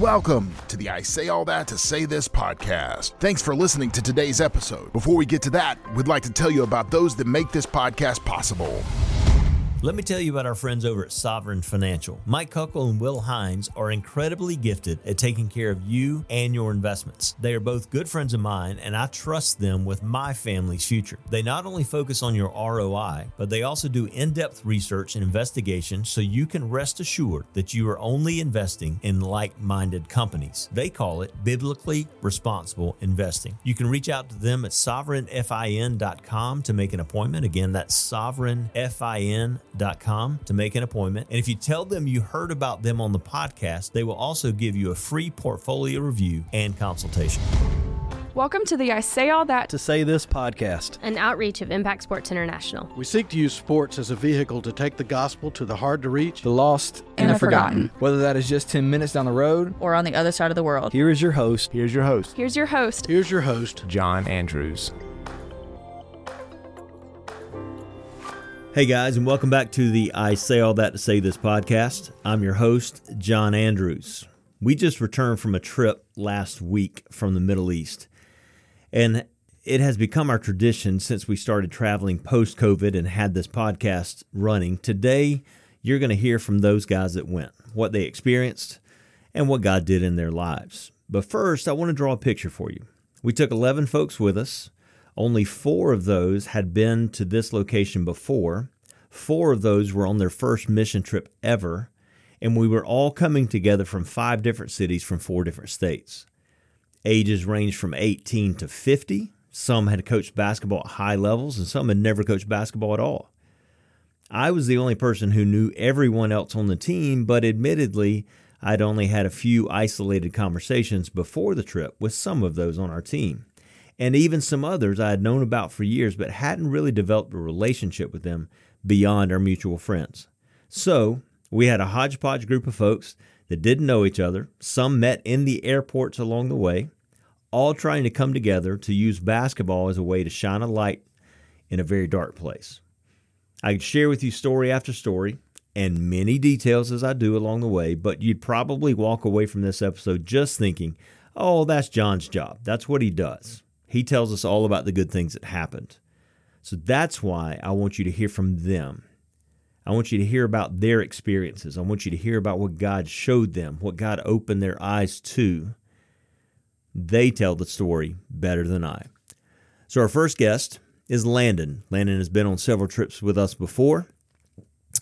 Welcome to the I Say All That to Say This podcast. Thanks for listening to today's episode. Before we get to that, we'd like to tell you about those that make this podcast possible. Let me tell you about our friends over at Sovereign Financial. Mike Kuckel and Will Hines are incredibly gifted at taking care of you and your investments. They are both good friends of mine, and I trust them with my family's future. They not only focus on your ROI, but they also do in depth research and investigation so you can rest assured that you are only investing in like minded companies. They call it biblically responsible investing. You can reach out to them at sovereignfin.com to make an appointment. Again, that's sovereignfin.com to make an appointment. And if you tell them you heard about them on the podcast, they will also give you a free portfolio review and consultation. Welcome to the I Say All That to Say This podcast, an outreach of Impact Sports International. We seek to use sports as a vehicle to take the gospel to the hard to reach, the lost, and, the forgotten. forgotten. Whether that is just 10 minutes down the road or on the other side of the world. Here is your host. Here's your host. Here's your host. Here's your host, John Andrews. Hey guys, and welcome back to the I Say All That to Say This podcast. I'm your host, John Andrews. We just returned from a trip last week from the Middle East, and it has become our tradition since we started traveling post COVID and had this podcast running. Today, you're going to hear from those guys that went, what they experienced, and what God did in their lives. But first, I want to draw a picture for you. We took 11 folks with us only four of those had been to this location before. Four of those were on their first mission trip ever, and we were all coming together from five different cities from four different states. Ages ranged from 18 to 50. Some had coached basketball at high levels, and some had never coached basketball at all. I was the only person who knew everyone else on the team, but admittedly, I'd only had a few isolated conversations before the trip with some of those on our team and even some others I had known about for years but hadn't really developed a relationship with them beyond our mutual friends. So, we had a hodgepodge group of folks that didn't know each other, some met in the airports along the way, all trying to come together to use basketball as a way to shine a light in a very dark place. I could share with you story after story and many details as I do along the way, but you'd probably walk away from this episode just thinking, oh, that's John's job. That's what he does. He tells us all about the good things that happened. So that's why I want you to hear from them. I want you to hear about their experiences. I want you to hear about what God showed them, what God opened their eyes to. They tell the story better than I. So, our first guest is Landon. Landon has been on several trips with us before.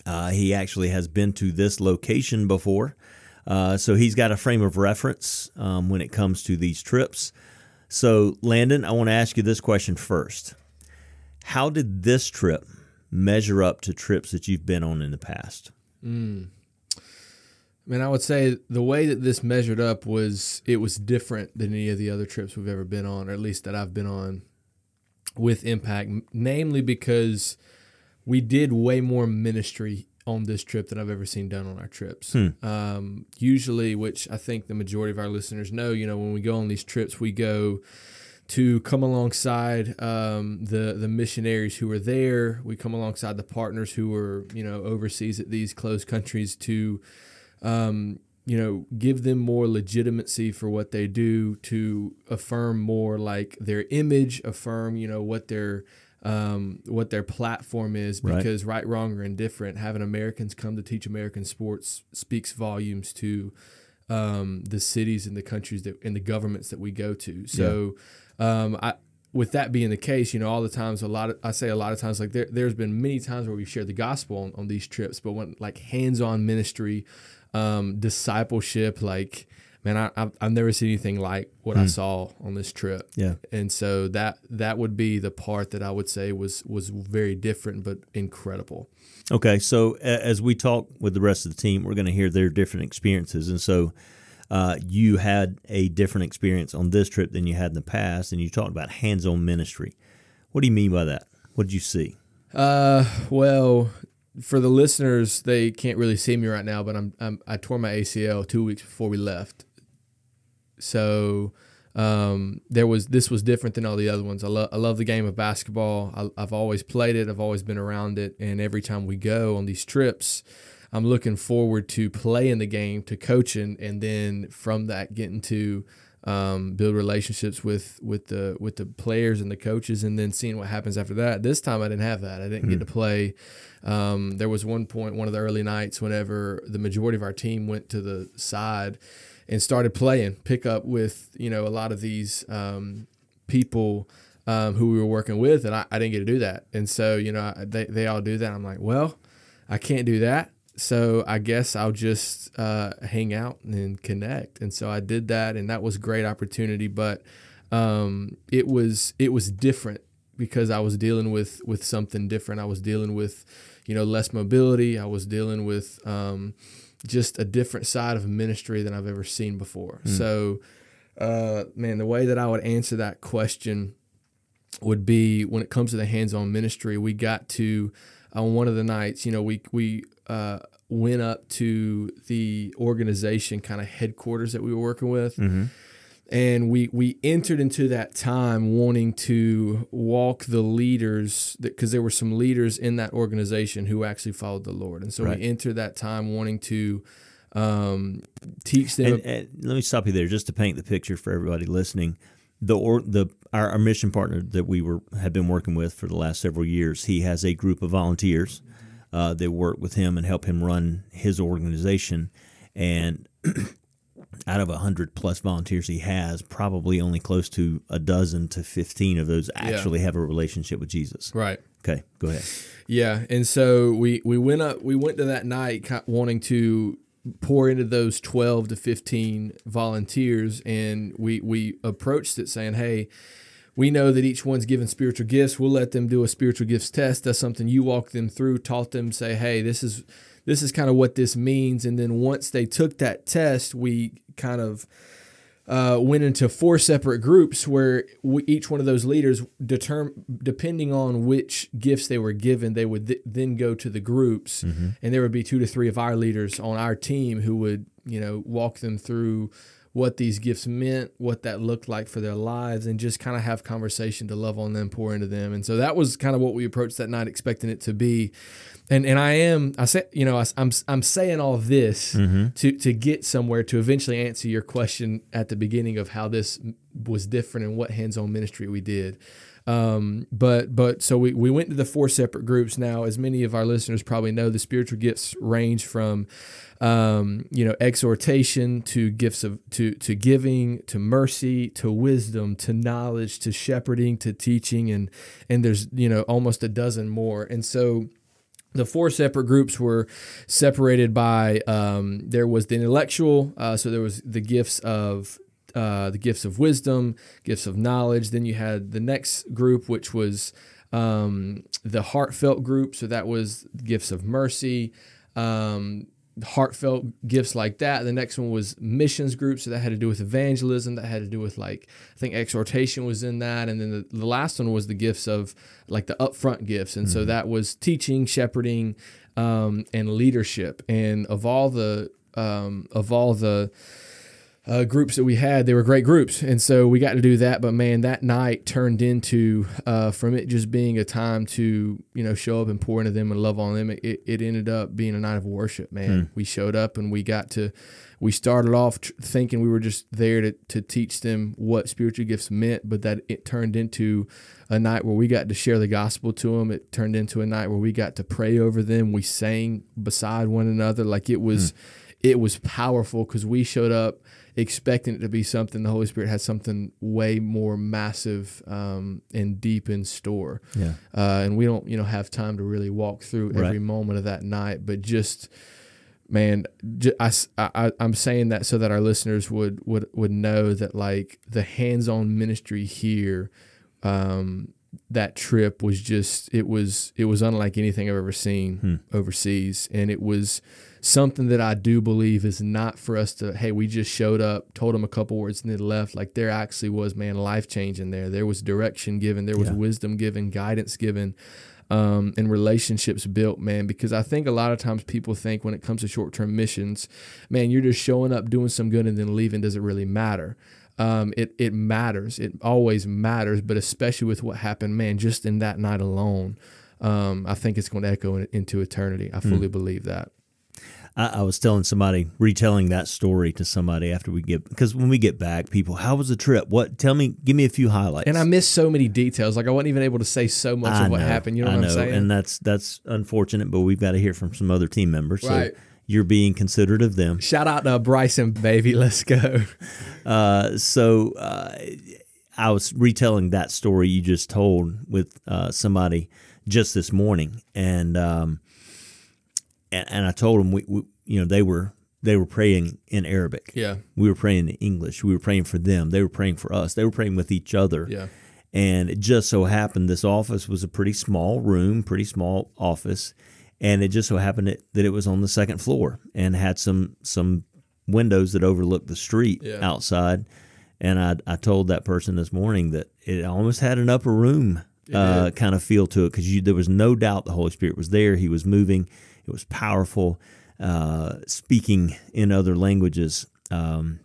Uh, he actually has been to this location before. Uh, so, he's got a frame of reference um, when it comes to these trips. So, Landon, I want to ask you this question first. How did this trip measure up to trips that you've been on in the past? Mm. I mean, I would say the way that this measured up was it was different than any of the other trips we've ever been on, or at least that I've been on with Impact, namely because we did way more ministry on this trip than I've ever seen done on our trips. Hmm. Um, usually, which I think the majority of our listeners know, you know, when we go on these trips, we go to come alongside um, the the missionaries who are there. We come alongside the partners who are you know overseas at these closed countries to. Um, you know, give them more legitimacy for what they do to affirm more like their image, affirm, you know, what they're um, what their platform is because right. right, wrong, or indifferent, having Americans come to teach American sports speaks volumes to um, the cities and the countries that and the governments that we go to. So, yeah. um, I with that being the case, you know, all the times, a lot of, I say a lot of times, like there, there's been many times where we've shared the gospel on, on these trips, but when like hands-on ministry, um, discipleship, like, man, I, I've, I've never seen anything like what mm. I hmm. saw on this trip. Yeah. And so that that would be the part that I would say was was very different but incredible. Okay, so as we talk with the rest of the team, we're going to hear their different experiences, and so uh, you had a different experience on this trip than you had in the past, and you talked about hands-on ministry. What do you mean by that? What did you see? Uh, well, for the listeners, they can't really see me right now, but I'm, I'm I tore my ACL two weeks before we left, so um, there was this was different than all the other ones. I love I love the game of basketball. I, have always played it. I've always been around it, and every time we go on these trips, I'm looking forward to playing the game, to coaching, and then from that getting to um, build relationships with with the with the players and the coaches, and then seeing what happens after that. This time I didn't have that. I didn't get to play. Um, there was one point, one of the early nights, whenever the majority of our team went to the side and started playing pick up with you know a lot of these um, people um, who we were working with, and I, I didn't get to do that. And so you know I- they they all do that. I'm like, well, I can't do that. So I guess I'll just uh, hang out and connect. And so I did that, and that was a great opportunity. But um, it was it was different because I was dealing with with something different. I was dealing with you know less mobility. I was dealing with um, just a different side of ministry than I've ever seen before. So, uh, man, the way that I would answer that question would be when it comes to the hands-on ministry. We got to on one of the nights, you know, we we uh, went up to the organization kind of headquarters that we were working with, and we we entered into that time wanting to walk the leaders because there were some leaders in that organization who actually followed the Lord, and so Right. we entered that time wanting to um, teach them. And, and let me stop you there just to paint the picture for everybody listening. The or the our, our mission partner that we were have been working with for the last several years. He has a group of volunteers uh, that work with him and help him run his organization. And out of a hundred plus volunteers he has, probably only close to a dozen to fifteen of those actually have a relationship with Jesus. right. Okay, go ahead. Yeah, and so we we went up. We went to that night wanting to pour into those twelve to fifteen volunteers, and we we approached it saying, "Hey, we know that each one's given spiritual gifts. We'll let them do a spiritual gifts test. That's something you walk them through, taught them, say, hey, this is this is kind of what this means. And then once they took that test, we kind of uh, went into four separate groups where we, each one of those leaders determine depending on which gifts they were given they would th- then go to the groups. And there would be two to three of our leaders on our team who would you know walk them through what these gifts meant what that looked like for their lives and just kind of have conversation to love on them pour into them. And so that was kind of what we approached that night expecting it to be and and I am I say you know I, am I'm saying all this to to get somewhere to eventually answer your question at the beginning of how this was different and what hands-on ministry we did. Um, but but so we, we went to the four separate groups. Now, as many of our listeners probably know, the spiritual gifts range from um, you know exhortation to gifts of to to giving to mercy to wisdom to knowledge to shepherding to teaching and and there's you know almost a dozen more. And so the four separate groups were separated by um, there was the intellectual uh, so there was the gifts of uh, the gifts of wisdom gifts of knowledge. Then you had the next group which was um, the heartfelt group. So that was gifts of mercy. Um, heartfelt gifts like that. The next one was missions groups, so that had to do with evangelism. That had to do with like I think exhortation was in that, and then the, the last one was the gifts of like the upfront gifts, and so that was teaching, shepherding, um, and leadership. And of all the um, of all the uh, groups that we had, they were great groups, and so we got to do that. But man, that night turned into uh, from it just being a time to you know show up and pour into them and love on them. It, it ended up being a night of worship. Man, we showed up and we got to. We started off tr- thinking we were just there to, to teach them what spiritual gifts meant, but that it turned into a night where we got to share the gospel to them. It turned into a night where we got to pray over them. We sang beside one another. Like it was, it was powerful because we showed up expecting it to be something. The Holy Spirit has something way more massive um, and deep in store. Yeah. Uh, and we don't, you know, have time to really walk through Right. every moment of that night, but just man, I, I i'm saying that so that our listeners would, would, would know that like the hands-on ministry here, um, that trip was just, it was, it was unlike anything I've ever seen overseas. And it was something that I do believe is not for us to, Hey, we just showed up, told them a couple words and then left. Like there actually was, man, life changing there. There was direction given. There was Yeah. wisdom given, guidance given um, and relationships built, man. Because I think a lot of times people think when it comes to short term missions, man, you're just showing up, doing some good, and then leaving. Does it really matter? Um, it it matters. It always matters, but especially with what happened, man, just in that night alone, um, I think it's going to echo in, into eternity. I fully believe that. I, I was telling somebody, retelling that story to somebody after we get because when we get back, people, how was the trip? What? Tell me, give me a few highlights. And I missed so many details. Like I wasn't even able to say so much I of what know, happened. You know I what I'm saying? and that's that's unfortunate, but we've got to hear from some other team members. So Right. You're being considerate of them. Shout out to Bryson, baby. Let's go. Uh, so uh, I was retelling that story you just told with uh, somebody just this morning, and um, and, and I told them we, we, you know, they were they were praying in Arabic. Yeah. We were praying in English. We were praying for them. They were praying for us. They were praying with each other. Yeah. And it just so happened this office was a pretty small room, pretty small office, and it just so happened that, it was on the second floor and had some some windows that overlooked the street Yeah. outside. And I I told that person this morning that it almost had an upper room uh, kind of feel to it because there was no doubt the Holy Spirit was there. He was moving. It was powerful. Uh, speaking in other languages. Um,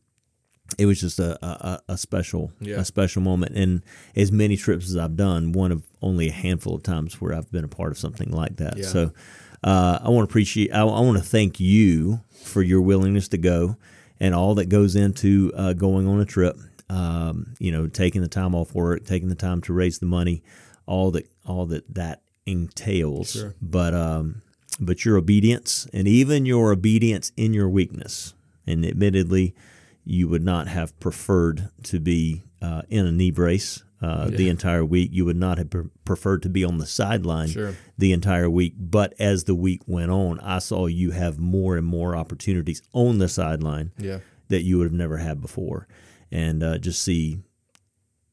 it was just a, a, a special Yeah. a special moment and as many trips as I've done one of only a handful of times where I've been a part of something like that Yeah. so uh, I want to appreciate I, I want to thank you for your willingness to go and all that goes into uh, going on a trip. Um, you know taking the time off work taking the time to raise the money all that all that that entails. Sure. but um, but your obedience and even your obedience in your weakness and admittedly you would not have preferred to be uh, in a knee brace uh, the entire week. You would not have pre- preferred to be on the sideline Sure. the entire week. But as the week went on, I saw you have more and more opportunities on the sideline Yeah. that you would have never had before. And uh, just see,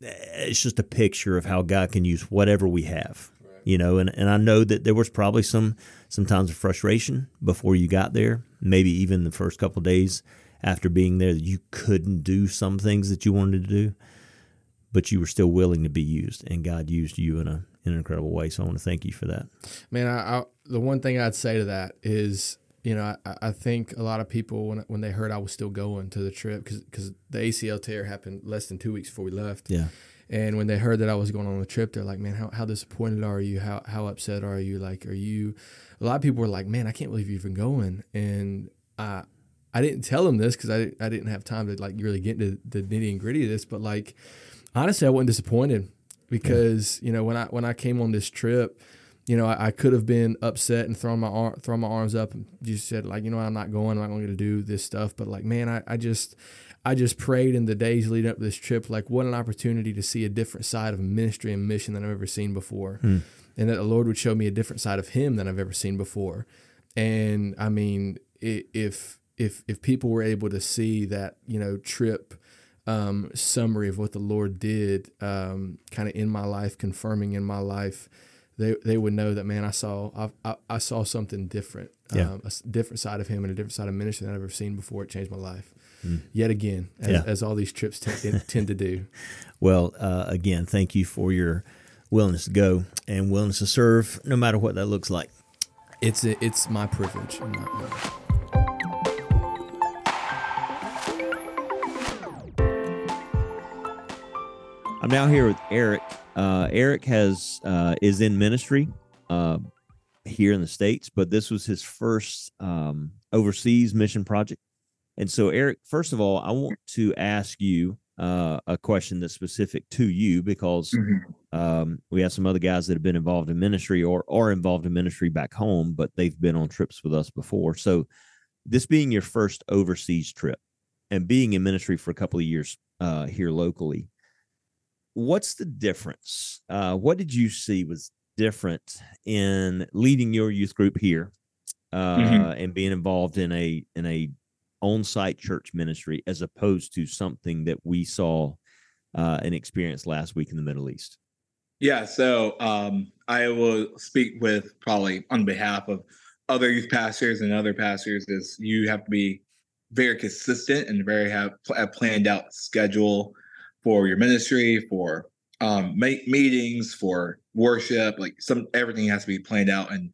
it's just a picture of how God can use whatever we have. You know, and, and I know that there was probably some sometimes of frustration before you got there, maybe even the first couple days after being there that you couldn't do some things that you wanted to do, but you were still willing to be used, and God used you in a in an incredible way. So I want to thank you for that. Man, I, I, the one thing I'd say to that is, you know, I, I think a lot of people when when they heard I was still going to the trip because the ACL tear happened less than two weeks before we left. Yeah. And when they heard that I was going on the trip, they're like, "Man, how, how disappointed are you? How how upset are you? Like, are you?" A lot of people were like, "Man, I can't believe you're even going." And I I didn't tell them this because I I didn't have time to like really get into the nitty and gritty of this. But like, honestly, I wasn't disappointed because you know when I when I came on this trip, you know I, I could have been upset and thrown my arm thrown my arms up and just said like, you know, I'm not going. I'm not going to do this stuff. But like, man, I, I just I just prayed in the days leading up to this trip, like what an opportunity to see a different side of ministry and mission than I've ever seen before. Hmm. And that the Lord would show me a different side of him than I've ever seen before. And I mean, if if if people were able to see that, you know, trip um, summary of what the Lord did, um, kind of in my life, confirming in my life, they they would know that man, I saw I, I, I saw something different, Yeah. um, a different side of Him and a different side of ministry than I've ever seen before. It changed my life yet again, as, Yeah. as all these trips tend, tend to do. Well, uh, again, thank you for your willingness to go and willingness to serve, no matter what that looks like. It's a, it's my privilege. I'm now here with Eric. Uh, Eric has uh, is in ministry uh, here in the states, but this was his first um, overseas mission project. And so, Eric, first of all, I want to ask you uh, a question that's specific to you because um, we have some other guys that have been involved in ministry or are involved in ministry back home, but they've been on trips with us before. So, this being your first overseas trip and being in ministry for a couple of years uh, here locally, what's the difference? Uh, what did you see was different in leading your youth group here uh, and being involved in a in a on-site church ministry as opposed to something that we saw uh, and experienced last week in the Middle East? Yeah, so um, I will speak with probably on behalf of other youth pastors and other pastors is you have to be very consistent and very have a planned out schedule for your ministry, for um, meetings, for worship. Like some everything has to be planned out and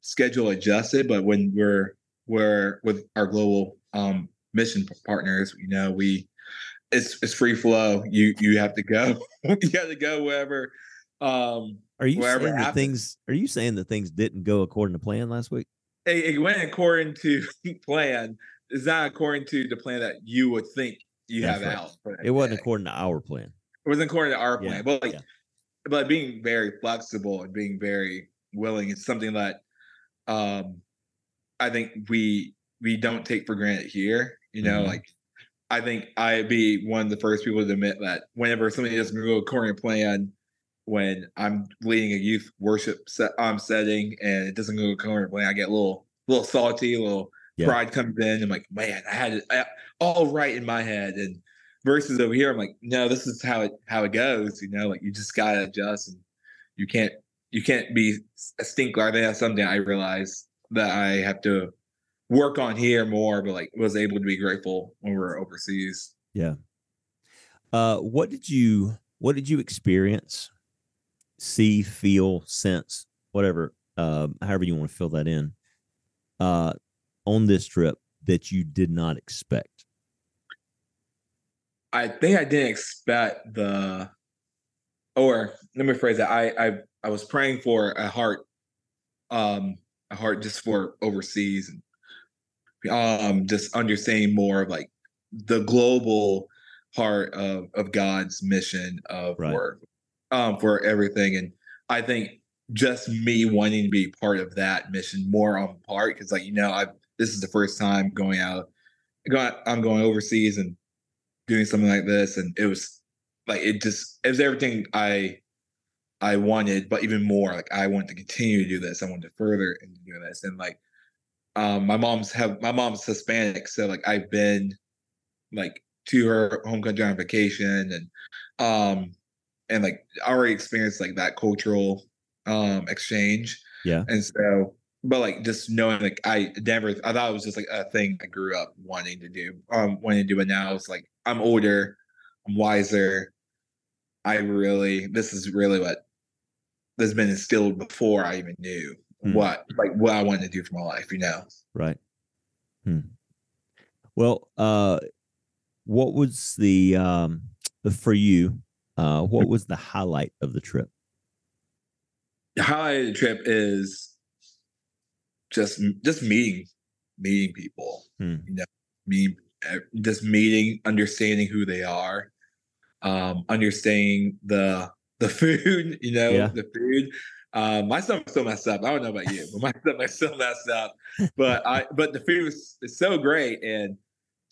schedule adjusted. But when we're we're with our global um, mission partners, you know, we it's it's free flow. You you have to go. you have to go wherever. Um, Are you Wherever saying that things? Are you saying that things didn't go according to plan last week? it, it went according to plan. It's not according to the plan that you would think you That's have right. out. It wasn't day. according to our plan. It wasn't according to our plan, Yeah, but like, yeah. but being very flexible and being very willing is something that, um, I think we we don't take for granted here. You know, Mhm. like I think I'd be one of the first people to admit that whenever something doesn't go according to plan, when I'm leading a youth worship set, um, setting and it doesn't go according to plan, I get a little little salty, a little Yeah. pride comes in. I'm like, man, I had it I- all right in my head, and versus over here, I'm like, no, this is how it how it goes. You know, like you just gotta adjust, and you can't you can't be a stinkler. Think that's something I realized that I have to work on here more, but like was able to be grateful when we're overseas. Yeah. Uh, what did you What did you experience, see, feel, sense, whatever, uh, however you want to fill that in, uh, on this trip that you did not expect? I think I didn't expect the, or let me phrase that. I I I was praying for a heart, um, a heart just for overseas and um just understanding more of like the global heart of of God's mission of Right. work, um, for everything. And I think just me wanting to be part of that mission more on part because like you know I this is the first time going out, going I'm going overseas and doing something like this and it was like it just it was everything i i wanted but even more like i want to continue to do this. I want to further into doing this. And like um my mom's have my mom's hispanic so like i've been like to her home country on vacation and um and like I already experienced like that cultural um exchange. Yeah. and so but like just knowing like I never I thought it was just like a thing I grew up wanting to do. Um wanting to do it now. It's like I'm older, I'm wiser. I really this is really what this has been instilled before I even knew Hmm. what like what I wanted to do for my life, you know. Right. Hmm. Well, uh, what was the um for you? Uh, what was the highlight of the trip? The highlight of the trip is just just meeting meeting people. Hmm. You know, me just meeting, understanding who they are, um, understanding the the food, you know, Yeah. the food. Um, my stomach's still messed up. I don't know about you, but my stomach's still messed up. But I but the food is, is so great and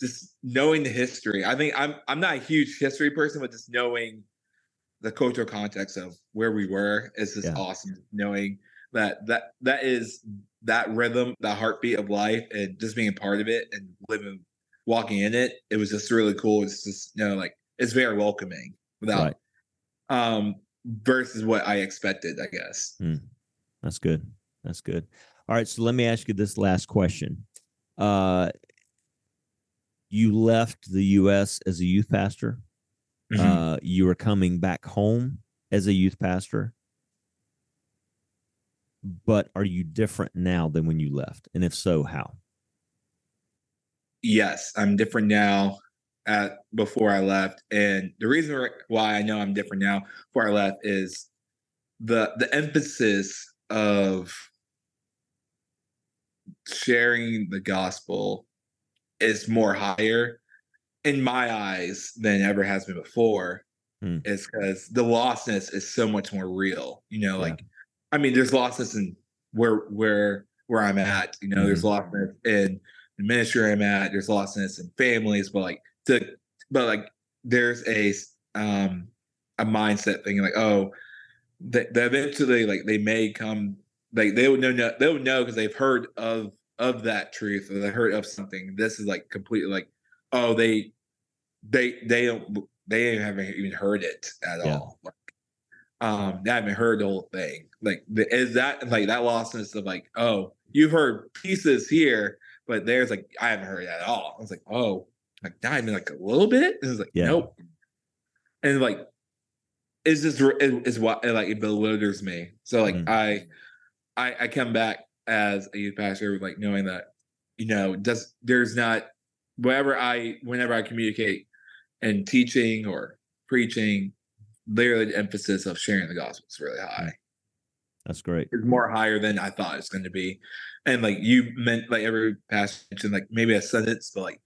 just knowing the history. I think I'm I'm not a huge history person, but just knowing the cultural context of where we were is just Yeah. awesome. Knowing that that that is that rhythm, that heartbeat of life, and just being a part of it and living, walking in it. It was just really cool. It's just you know like it's very welcoming without Right. um versus what I expected. I guess. That's good. That's good. All right. So let me ask you this last question. Uh, you left the U.S. as a youth pastor. Mhm. Uh, you are coming back home as a youth pastor. But are you different now than when you left? And if so, how? yes, I'm different now at before I left. And the reason why- why I know I'm different now before I left is the the emphasis of sharing the gospel is more higher in my eyes than ever has been before. Hmm. Is because the lostness is so much more real. You know, Yeah. like I mean, there's losses in where where where I'm at. You know, there's losses in the ministry I'm at. There's losses in families, but like to but like there's a um a mindset thing like oh that eventually like they may come like they would know they would know because they've heard of of that truth or they heard of something. This is like completely like oh they they they don't they haven't even heard it at Yeah. all. Like, um, they haven't heard the whole thing. Like, the, is that like that lostness of like, oh, you've heard pieces here, but there's like I haven't heard it at all. I was like, oh, like even like a little bit. It was like, Yeah. nope. And like, it's just it, is what it, like it bewilders me. So like Mhm. I, I I come back as a youth pastor, like knowing that you know does there's not whenever I whenever I communicate and teaching or preaching, literally the emphasis of sharing the gospel is really high. That's great. It's more higher than I thought it's going to be. And like you meant, like every mentioned, like maybe a sentence, but like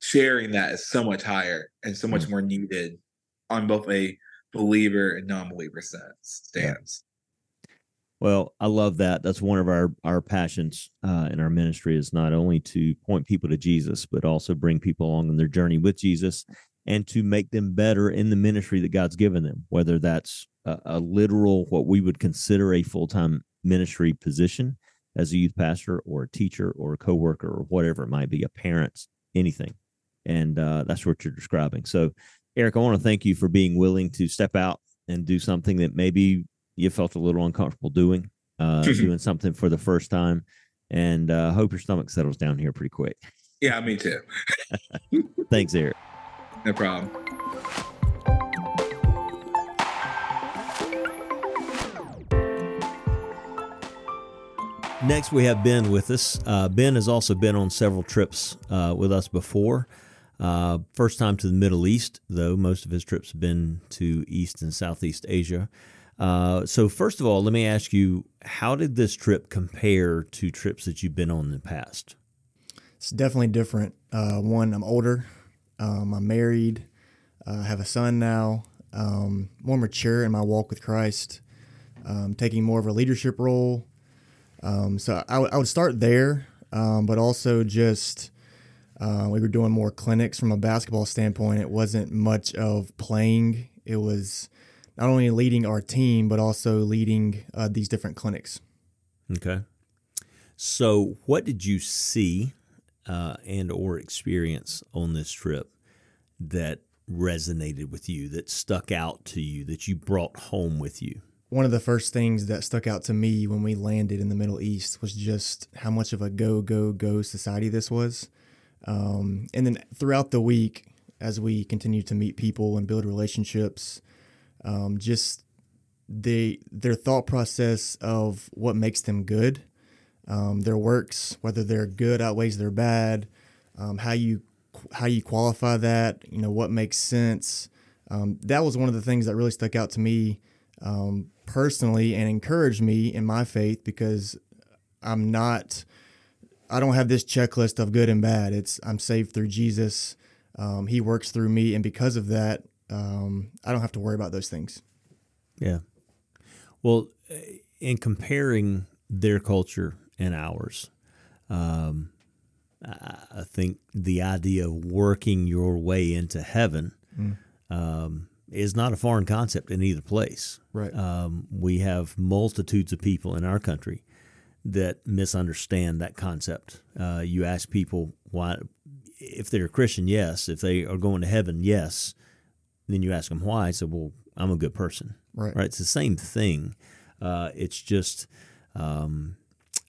sharing that is so much higher and so much more needed on both a believer and non-believer sense stance. Well, I love that. That's one of our our passions uh, in our ministry is not only to point people to Jesus, but also bring people along on their journey with Jesus, and to make them better in the ministry that God's given them. Whether that's a, a literal, what we would consider a full time ministry position as a youth pastor, or a teacher, or a coworker, or whatever it might be, a parent, anything, and uh, that's what you're describing. So, Eric, I want to thank you for being willing to step out and do something that maybe you felt a little uncomfortable doing, uh, doing something for the first time, and uh, hope your stomach settles down here pretty quick. Yeah, me too. Thanks, Eric. No problem. Next, we have Ben with us. Uh, ben has also been on several trips uh, with us before. Uh, first time to the Middle East, though most of his trips have been to East and Southeast Asia. Uh, so, first of all, let me ask you how did this trip compare to trips that you've been on in the past? It's definitely different. Uh, one, I'm older, um, I'm married, uh, I have a son now, um, more mature in my walk with Christ, um, taking more of a leadership role. Um, so I, w- I would start there, um, but also just uh, we were doing more clinics from a basketball standpoint. It wasn't much of playing, it was not only leading our team, but also leading uh, these different clinics. Okay. So, what did you see uh, and or experience on this trip that resonated with you, that stuck out to you, that you brought home with you? One of the first things that stuck out to me when we landed in the Middle East was just how much of a go, go, go society this was. Um, and then throughout the week, as we continued to meet people and build relationships, um, just they their thought process of what makes them good, um, their works, whether they're good outweighs their bad, um, how you how you qualify that, you know what makes sense. Um, that was one of the things that really stuck out to me um, personally and encouraged me in my faith because I'm not. I don't have this checklist of good and bad. It's I'm saved through Jesus. Um, he works through me, and because of that, um, I don't have to worry about those things. Yeah. Well, in comparing their culture and ours, um, I think the idea of working your way into heaven Mm. um, is not a foreign concept in either place. Right. Um, we have multitudes of people in our country that misunderstand that concept. Uh, you ask people why, if they're a Christian, yes. If they are going to heaven, yes. Then you ask them why. I said, well, I'm a good person. Right. Right. It's the same thing. Uh, it's just um,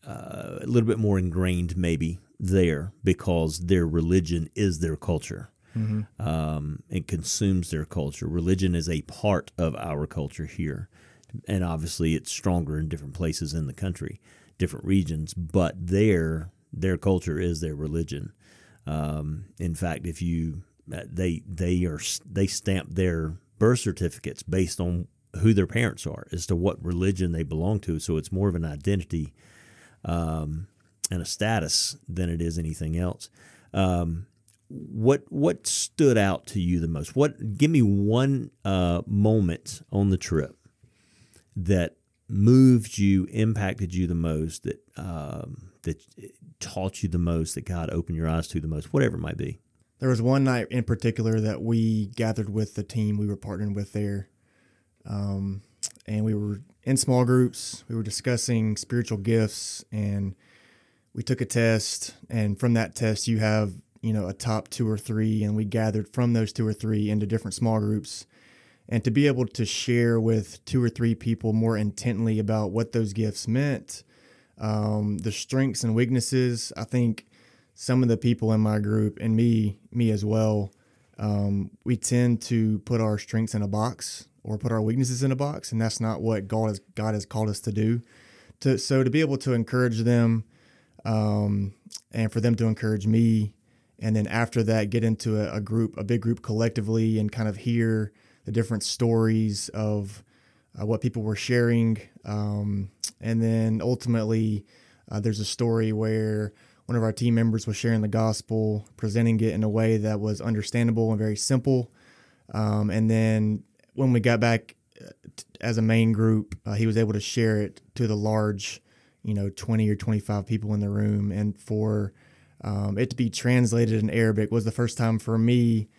uh, a little bit more ingrained, maybe there because their religion is their culture. Mm-hmm. Um, it consumes their culture. Religion is a part of our culture here, and obviously it's stronger in different places in the country, different regions. But their their culture is their religion. Um, in fact, if you they they are they stamp their birth certificates based on who their parents are as to what religion they belong to. So it's more of an identity um, and a status than it is anything else. Um, what what stood out to you the most? What give me one uh, moment on the trip that moved you, impacted you the most, that um, that taught you the most, that God opened your eyes to the most, whatever it might be. There was one night in particular that we gathered with the team we were partnering with there, um, and we were in small groups. We were discussing spiritual gifts, and we took a test. And from that test, you have you know a top two or three, and we gathered from those two or three into different small groups. And to be able to share with two or three people more intently about what those gifts meant, um, the strengths and weaknesses, I think some of the people in my group and me me as well um, we tend to put our strengths in a box or put our weaknesses in a box and that's not what god has god has called us to do to so to be able to encourage them um, and for them to encourage me and then after that get into a, a group a big group collectively and kind of hear the different stories of uh, what people were sharing um, And then ultimately, uh, there's a story where one of our team members was sharing the gospel, presenting it in a way that was understandable and very simple. Um, and then when we got back uh, as a main group, uh, he was able to share it to the large, you know, 20 or 25 people in the room. And for um, it to be translated in Arabic was the first time for me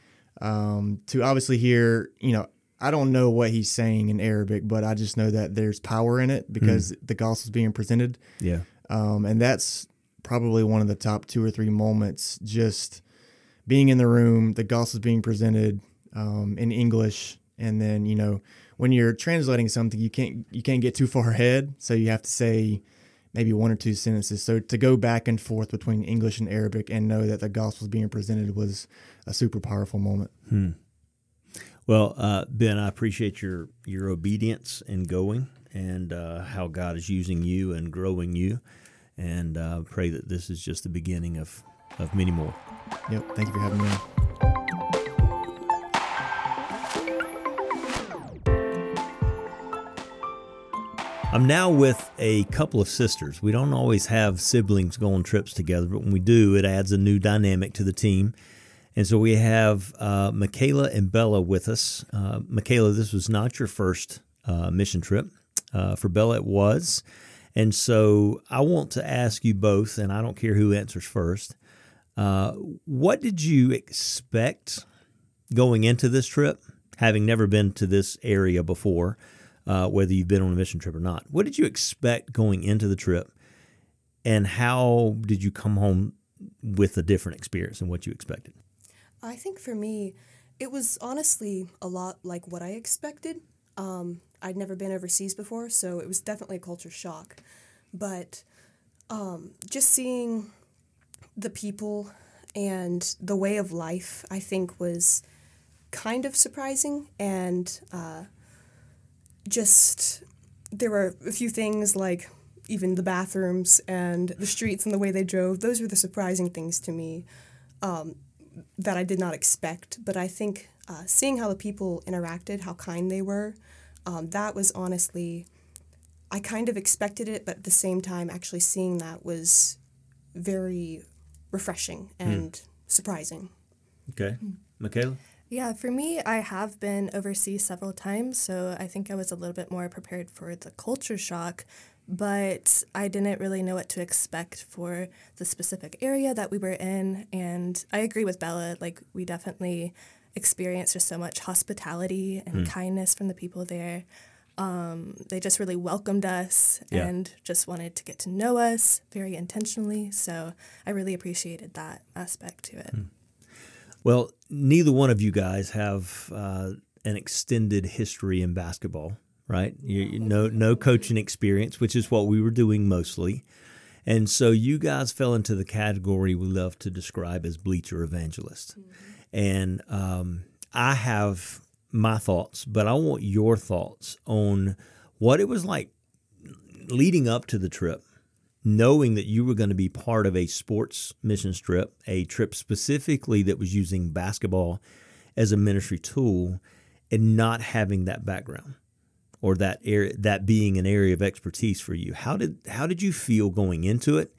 um, to obviously hear, you know, I don't know what he's saying in Arabic, but I just know that there's power in it because the gospel's being presented. Yeah. Um, and that's probably one of the top two or three moments just being in the room, the gospel's being presented um, in English. And then, you know, when you're translating something, you can't you can't get too far ahead. So you have to say maybe one or two sentences. So to go back and forth between English and Arabic and know that the gospel's being presented was a super powerful moment. Hmm. Well, uh, Ben, I appreciate your your obedience in going and uh, how God is using you and growing you, and uh, pray that this is just the beginning of of many more. Yep. Thank you for having me on. I'm now with a couple of sisters. We don't always have siblings go on trips together, but when we do, it adds a new dynamic to the team. And so we have uh, Michaela and Bella with us. Uh, Michaela, this was not your first uh, mission trip. Uh, for Bella, it was. And so I want to ask you both, and I don't care who answers first. Uh, what did you expect going into this trip, having never been to this area before, uh, whether you've been on a mission trip or not? What did you expect going into the trip, and how did you come home with a different experience than what you expected? I think for me, it was honestly a lot like what I expected. Um, I'd never been overseas before, so it was definitely a culture shock. But um, just seeing the people and the way of life, I think, was kind of surprising. And uh, just there were a few things like even the bathrooms and the streets and the way they drove. Those were the surprising things to me. Um, that I did not expect. But I think uh, seeing how the people interacted, how kind they were, um, that was honestly, I kind of expected it, but at the same time, actually seeing that was very refreshing and mm. surprising. Okay. Michaela? Yeah, for me, I have been overseas several times, so I think I was a little bit more prepared for the culture shock but I didn't really know what to expect for the specific area that we were in. And I agree with Bella, like, we definitely experienced just so much hospitality and mm. kindness from the people there. Um, they just really welcomed us yeah. and just wanted to get to know us very intentionally. So I really appreciated that aspect to it. Mm. Well, neither one of you guys have uh, an extended history in basketball right? You, you no no coaching experience, which is what we were doing mostly. And so you guys fell into the category we love to describe as bleacher evangelist. Mm-hmm. And um, I have my thoughts, but I want your thoughts on what it was like leading up to the trip, knowing that you were going to be part of a sports mission trip, a trip specifically that was using basketball as a ministry tool, and not having that background or that area that being an area of expertise for you. How did how did you feel going into it?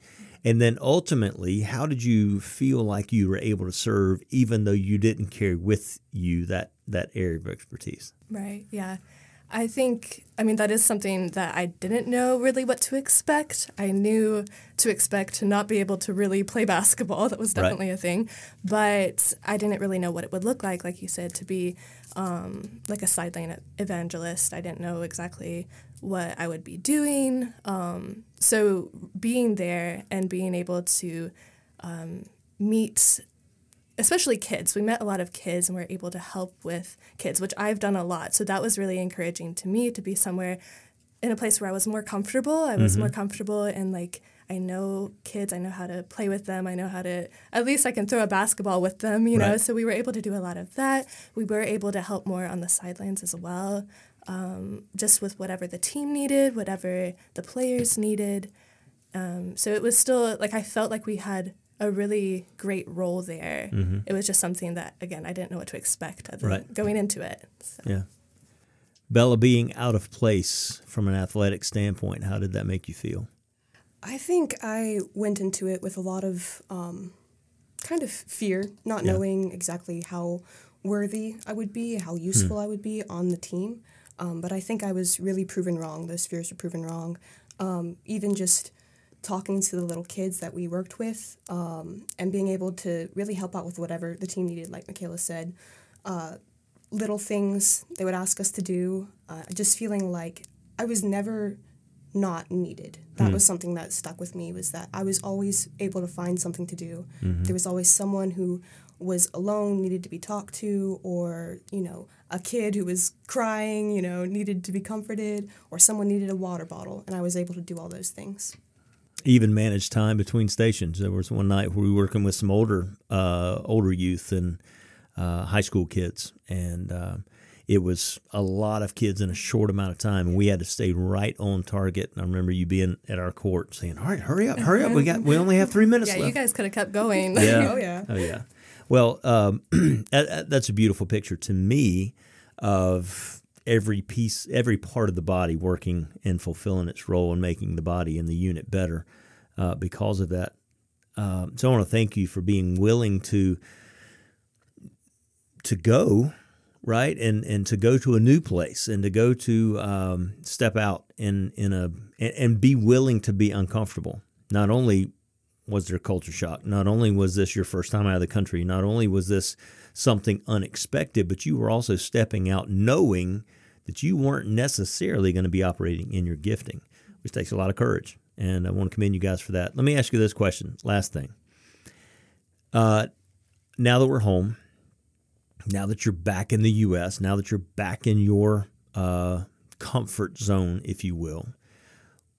And then ultimately, how did you feel like you were able to serve even though you didn't carry with you that that area of expertise? Right. Yeah. I think, I mean, that is something that I didn't know really what to expect. I knew to expect to not be able to really play basketball. That was definitely right. a thing. But I didn't really know what it would look like, like you said, to be um, like a sideline evangelist. I didn't know exactly what I would be doing. Um, so being there and being able to um, meet especially kids. We met a lot of kids and we are able to help with kids, which I've done a lot. So that was really encouraging to me to be somewhere in a place where I was more comfortable. I was mm-hmm. more comfortable and like I know kids, I know how to play with them, I know how to at least I can throw a basketball with them, you know. So we were able to do a lot of that. We were able to help more on the sidelines as well. Um, just with whatever the team needed, whatever the players needed. Um, so it was still like I felt like we had a really great role there. Mm-hmm. It was just something that again I didn't know what to expect right. going into it. So. Yeah. Bella, being out of place from an athletic standpoint, how did that make you feel? I think I went into it with a lot of um, kind of fear, not yeah. knowing exactly how worthy I would be, how useful hmm. I would be on the team. Um, but I think I was really proven wrong. Those fears were proven wrong. Um, even just talking to the little kids that we worked with um, and being able to really help out with whatever the team needed, like Michaela said. Uh, little things they would ask us to do, uh, just feeling like I was never not needed. That mm. was something that stuck with me was that I was always able to find something to do. Mm-hmm. There was always someone who was alone, needed to be talked to, or, you know, a kid who was crying, you know, needed to be comforted, or someone needed a water bottle, and I was able to do all those things. Even manage time between stations. There was one night where we were working with some older, uh, older youth and uh, high school kids, and uh, it was a lot of kids in a short amount of time, and we had to stay right on target. And I remember you being at our court saying, "All right, hurry up, hurry up! We got, we only have three minutes yeah, left." you guys could have kept going. Yeah. oh yeah. Oh yeah. Well, um, that's a beautiful picture to me of every piece, every part of the body working and fulfilling its role and making the body and the unit better uh, because of that. Um, so I want to thank you for being willing to to go right and and to go to a new place and to go to um, step out in in a and, and be willing to be uncomfortable. Not only was there culture shock. Not only was this your first time out of the country, not only was this something unexpected, but you were also stepping out knowing that you weren't necessarily going to be operating in your gifting, which takes a lot of courage. And I want to commend you guys for that. Let me ask you this question. Last thing. Uh, now that we're home, now that you're back in the U.S., now that you're back in your uh, comfort zone, if you will,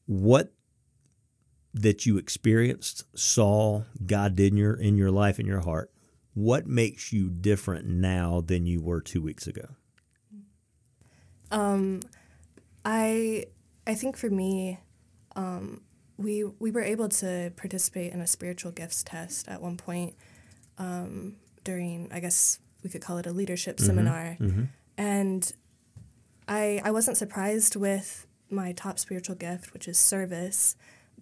what that you experienced, saw, God did in your in your life in your heart, what makes you different now than you were two weeks ago? Um, I I think for me, um, we we were able to participate in a spiritual gifts test at one point um, during I guess we could call it a leadership mm-hmm. seminar, mm-hmm. and I I wasn't surprised with my top spiritual gift, which is service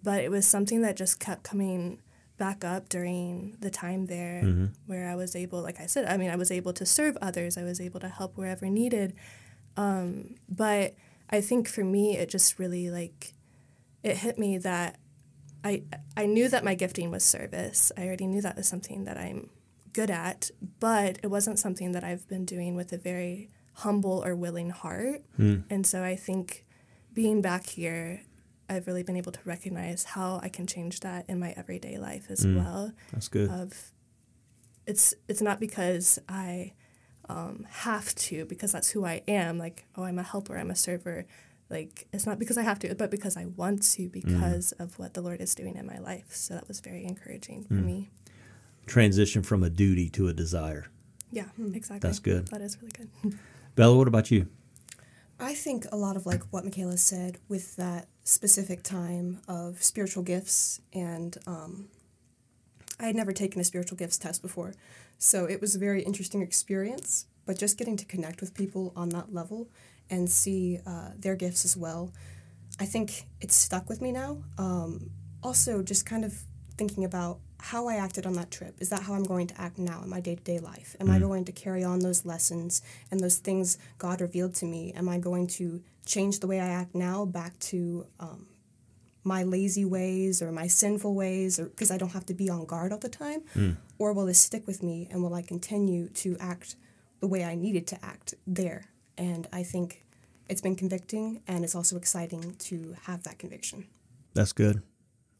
but it was something that just kept coming back up during the time there mm-hmm. where I was able, like I said, I mean, I was able to serve others, I was able to help wherever needed. Um, but I think for me, it just really like, it hit me that I, I knew that my gifting was service. I already knew that was something that I'm good at, but it wasn't something that I've been doing with a very humble or willing heart. Mm. And so I think being back here I've really been able to recognize how I can change that in my everyday life as mm, well. That's good. Of it's it's not because I um, have to because that's who I am. Like oh, I'm a helper, I'm a server. Like it's not because I have to, but because I want to mm. because mm. of what the Lord is doing in my life. So that was very encouraging for mm. me. Transition from a duty to a desire. Yeah, exactly. That's good. That is really good. Bella, what about you? I think a lot of like what Michaela said with that specific time of spiritual gifts, and um, I had never taken a spiritual gifts test before, so it was a very interesting experience. But just getting to connect with people on that level and see uh, their gifts as well, I think it's stuck with me now. Um, also, just kind of thinking about how I acted on that trip. Is that how I'm going to act now in my day to day life? Am mm. I going to carry on those lessons and those things God revealed to me? Am I going to change the way I act now back to um, my lazy ways or my sinful ways, or because I don't have to be on guard all the time? Mm. Or will this stick with me and will I continue to act the way I needed to act there? And I think it's been convicting and it's also exciting to have that conviction. That's good.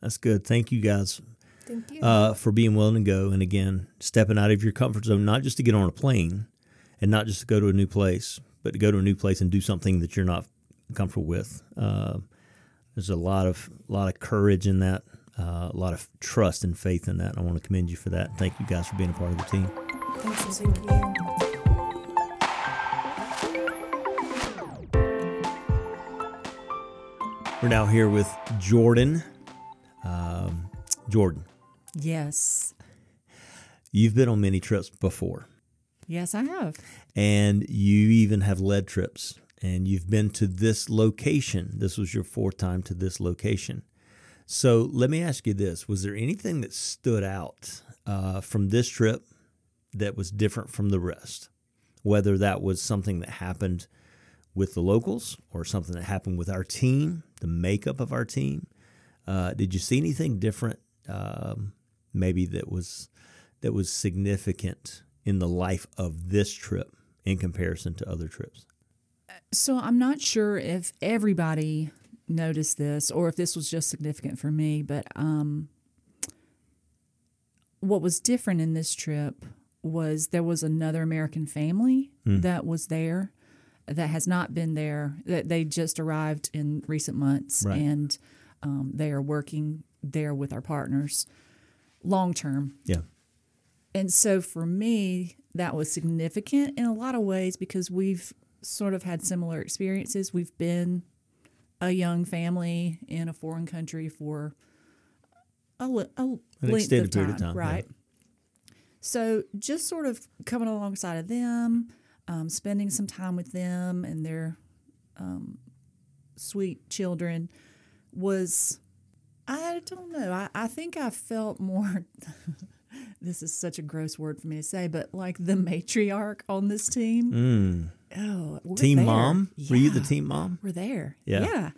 That's good. Thank you guys Thank you. Uh, for being willing to go. And again, stepping out of your comfort zone, not just to get on a plane and not just to go to a new place, but to go to a new place and do something that you're not comfortable with. Uh, there's a lot of a lot of courage in that, uh, a lot of trust and faith in that. I want to commend you for that. Thank you guys for being a part of the team. Thanks, thank you. We're now here with Jordan. Um, Jordan, Yes. You've been on many trips before. Yes, I have. And you even have led trips. And you've been to this location. This was your fourth time to this location. So let me ask you this: Was there anything that stood out uh, from this trip that was different from the rest? Whether that was something that happened with the locals or something that happened with our team, the makeup of our team. Uh, did you see anything different? Um, maybe that was that was significant in the life of this trip in comparison to other trips. So I'm not sure if everybody noticed this or if this was just significant for me, but um, what was different in this trip was there was another American family Hmm. that was there that has not been there. That they just arrived in recent months, Right. and um, they are working there with our partners long term. Yeah. And so for me, that was significant in a lot of ways because we've sort of had similar experiences. We've been a young family in a foreign country for a, li- a length of time, of time, yeah. right? So just sort of coming alongside of them, um, spending some time with them and their um, sweet children was, I don't know, I, I think I felt more. this is such a gross word for me to say, but like the matriarch on this team. Mm. Oh, team there. mom? Were you the team mom? We're there. Yeah. Yeah.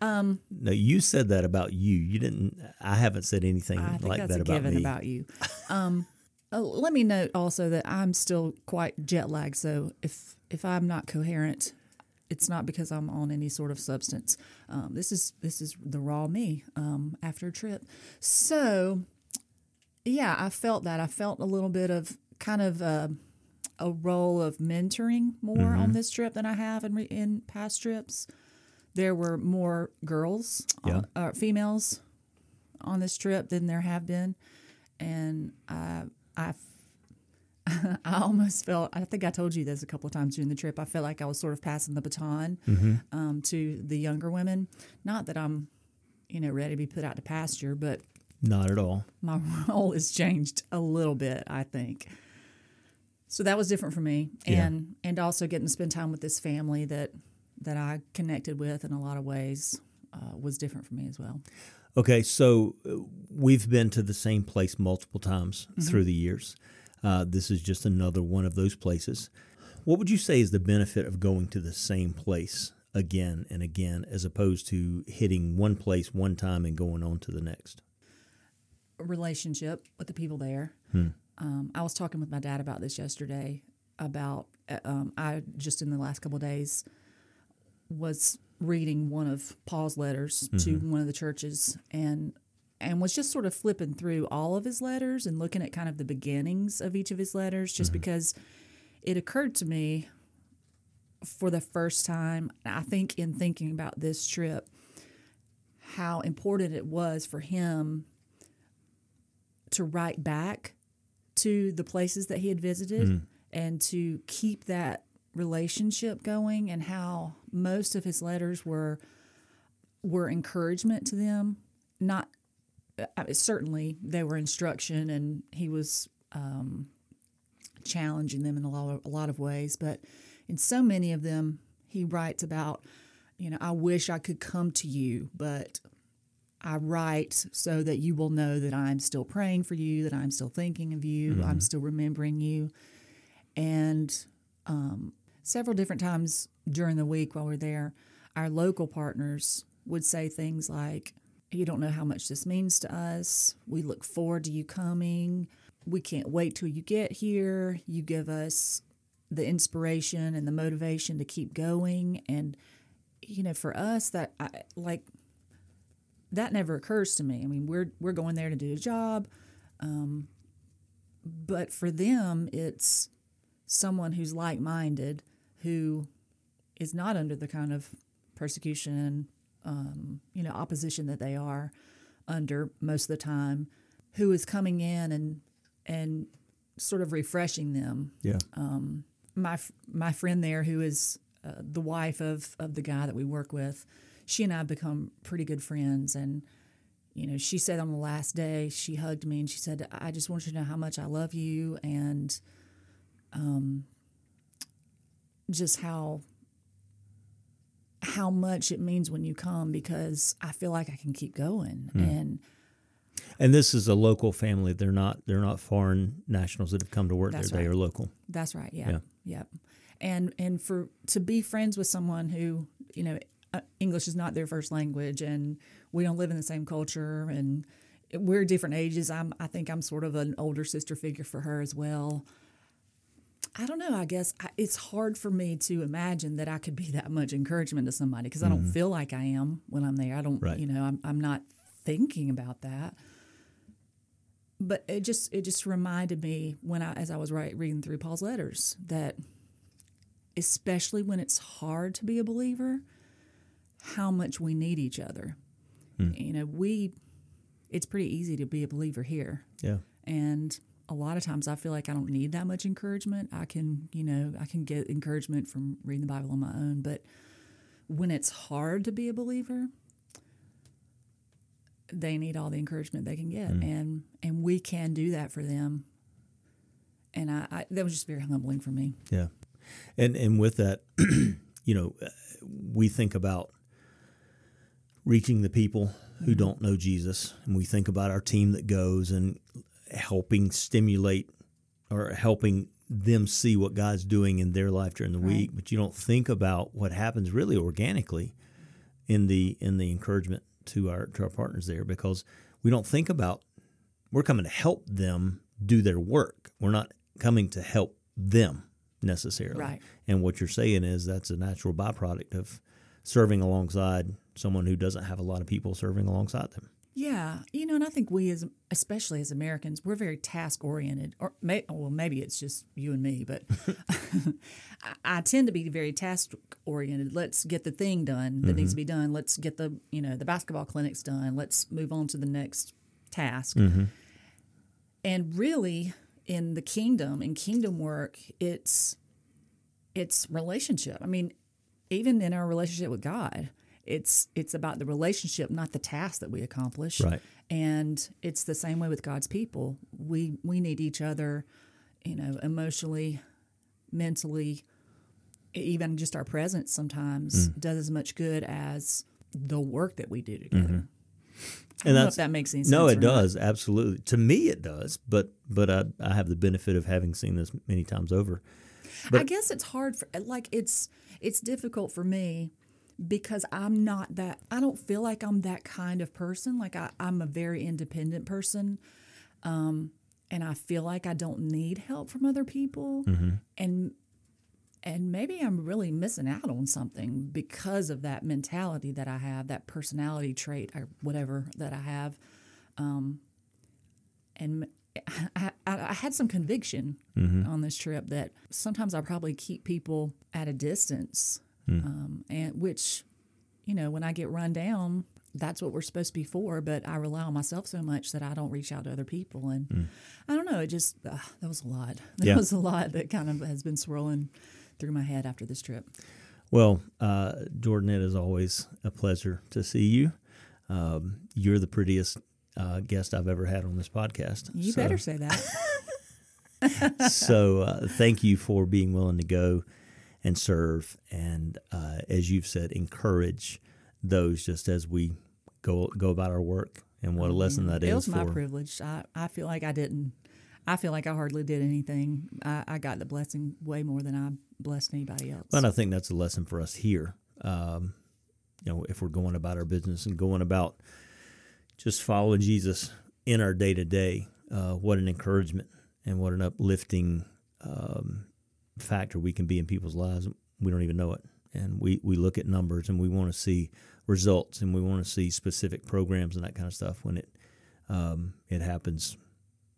Um, No, you said that about you. You didn't. I haven't said anything I think like that's that a about given me. about you. Um, uh, let me note also that I'm still quite jet lagged. So if if I'm not coherent, it's not because I'm on any sort of substance. Um, this is this is the raw me um, after a trip. So yeah, I felt that. I felt a little bit of kind of uh, a role of mentoring more on Mhm. this trip than I have in re- in past trips. There were more girls, Yeah. on, uh, females on this trip than there have been, and I I I almost felt I think I told you this a couple of times during the trip. I felt like I was sort of passing the baton Mhm. um, to the younger women. Not that I'm, you know, ready to be put out to pasture, but Not at all. my role has changed a little bit, I think. So that was different for me, Yeah. and and also getting to spend time with this family that that I connected with in a lot of ways uh, was different for me as well. Okay, so uh, we've been to the same place multiple times Mhm. through the years. Uh, this is just another one of those places. What would you say is the benefit of going to the same place again and again, as opposed to hitting one place one time and going on to the next? relationship with the people there. Hmm. Um, I was talking with my dad about this yesterday. About uh, um, I just in the last couple of days was reading one of Paul's letters to Mhm. one of the churches and and was just sort of flipping through all of his letters and looking at kind of the beginnings of each of his letters just because it occurred to me for the first time I think in thinking about this trip how important it was for him to write back to the places that he had visited Mm. and to keep that relationship going and how most of his letters were were encouragement to them not I mean, certainly they were instruction and he was um, challenging them in a lot, of, a lot of ways but in so many of them he writes about you know i wish i could come to you but I write so that you will know that I'm still praying for you, that I'm still thinking of you, I'm Mhm. still remembering you. And um, several different times during the week while we're there, our local partners would say things like, You don't know how much this means to us. We look forward to you coming. We can't wait till you get here. You give us the inspiration and the motivation to keep going. And, you know, for us, that I, like, that never occurs to me. I mean, we're we're going there to do a job, um, but for them, it's someone who's like minded, who is not under the kind of persecution, um, you know, opposition that they are under most of the time, who is coming in and and sort of refreshing them. Yeah. Um, my my friend there, who is uh, the wife of of the guy that we work with, she and I have become pretty good friends. And you know, she said on the last day, she hugged me and she said, "I just want you to know how much I love you and um, just how how much it means when you come because I feel like I can keep going Mm. and And this is a local family. They're not they're not foreign nationals that have come to work That's there. They are local. That's right. Yeah. Yeah. Yep. And and for to be friends with someone who you know English is not their first language, and we don't live in the same culture, and we're different ages. I'm I think I'm sort of an older sister figure for her as well. I don't know. I guess I, it's hard for me to imagine that I could be that much encouragement to somebody because I don't Mhm. feel like I am when I'm there. I don't. Right. You know, I'm I'm not thinking about that but it just it just reminded me when I as I was right, reading through Paul's letters that especially when it's hard to be a believer, how much we need each other. Hmm. You know, we it's pretty easy to be a believer here. Yeah. And a lot of times I feel like I don't need that much encouragement. I can, you know, I can get encouragement from reading the Bible on my own, but when it's hard to be a believer, they need all the encouragement they can get, Mm. and and we can do that for them. And I, I that was just very humbling for me. Yeah, and and with that, you know, we think about reaching the people who don't know Jesus, and we think about our team that goes and helping stimulate or helping them see what God's doing in their life during the Right. week. But you don't think about what happens really organically in the in the encouragement to our to our partners there because we don't think about we're coming to help them do their work. We're not coming to help them necessarily. Right. And what you're saying is that's a natural byproduct of serving alongside someone who doesn't have a lot of people serving alongside them. Yeah, you know, and I think we as especially as Americans, we're very task oriented. Or may, well, maybe it's just you and me, but I, I tend to be very task oriented. Let's get the thing done that needs to Mhm. be done. Let's get the you know the basketball clinics done. Let's move on to the next task. Mhm. And really, in the kingdom, in kingdom work, it's it's relationship. I mean, even in our relationship with God, it's it's about the relationship, not the task that we accomplish. Right. And it's the same way with God's people. We we need each other, you know, emotionally, mentally, even just our presence sometimes Mm. does as much good as the work that we do together. Mhm. I don't know if that makes any sense. No, it not. does absolutely. To me, it does. But but I, I have the benefit of having seen this many times over. But I guess it's hard for like it's it's difficult for me because I'm not that I don't feel like I'm that kind of person. Like I, I'm a very independent person. Um and I feel like I don't need help from other people. Mhm. And and maybe I'm really missing out on something because of that mentality that I have, that personality trait or whatever that I have. Um, and I, I, I had some conviction Mhm. on this trip that sometimes I probably keep people at a distance, Hmm. um, and which, you know, when I get run down, that's what we're supposed to be for. But I rely on myself so much that I don't reach out to other people, and Hmm. I don't know. It just uh, that was a lot. That Yeah. was a lot that kind of has been swirling through my head after this trip. Well, uh, Jordan, it is always a pleasure to see you. Um, you're the prettiest uh, guest I've ever had on this podcast. You So- better say that. so uh, thank you for being willing to go and serve, and uh, as you've said, encourage those just as we go go about our work. And what a lesson that is it was my for privilege. I, I feel like I didn't. I feel like I hardly did anything. I, I got the blessing way more than I blessed anybody else. But I think that's a lesson for us here. Um, you know, if we're going about our business and going about just following Jesus in our day to day, what an encouragement and what an uplifting um, factor we can be in people's lives. We don't even know it. And we, we look at numbers and we want to see results and we want to see specific programs and that kind of stuff when it um, it happens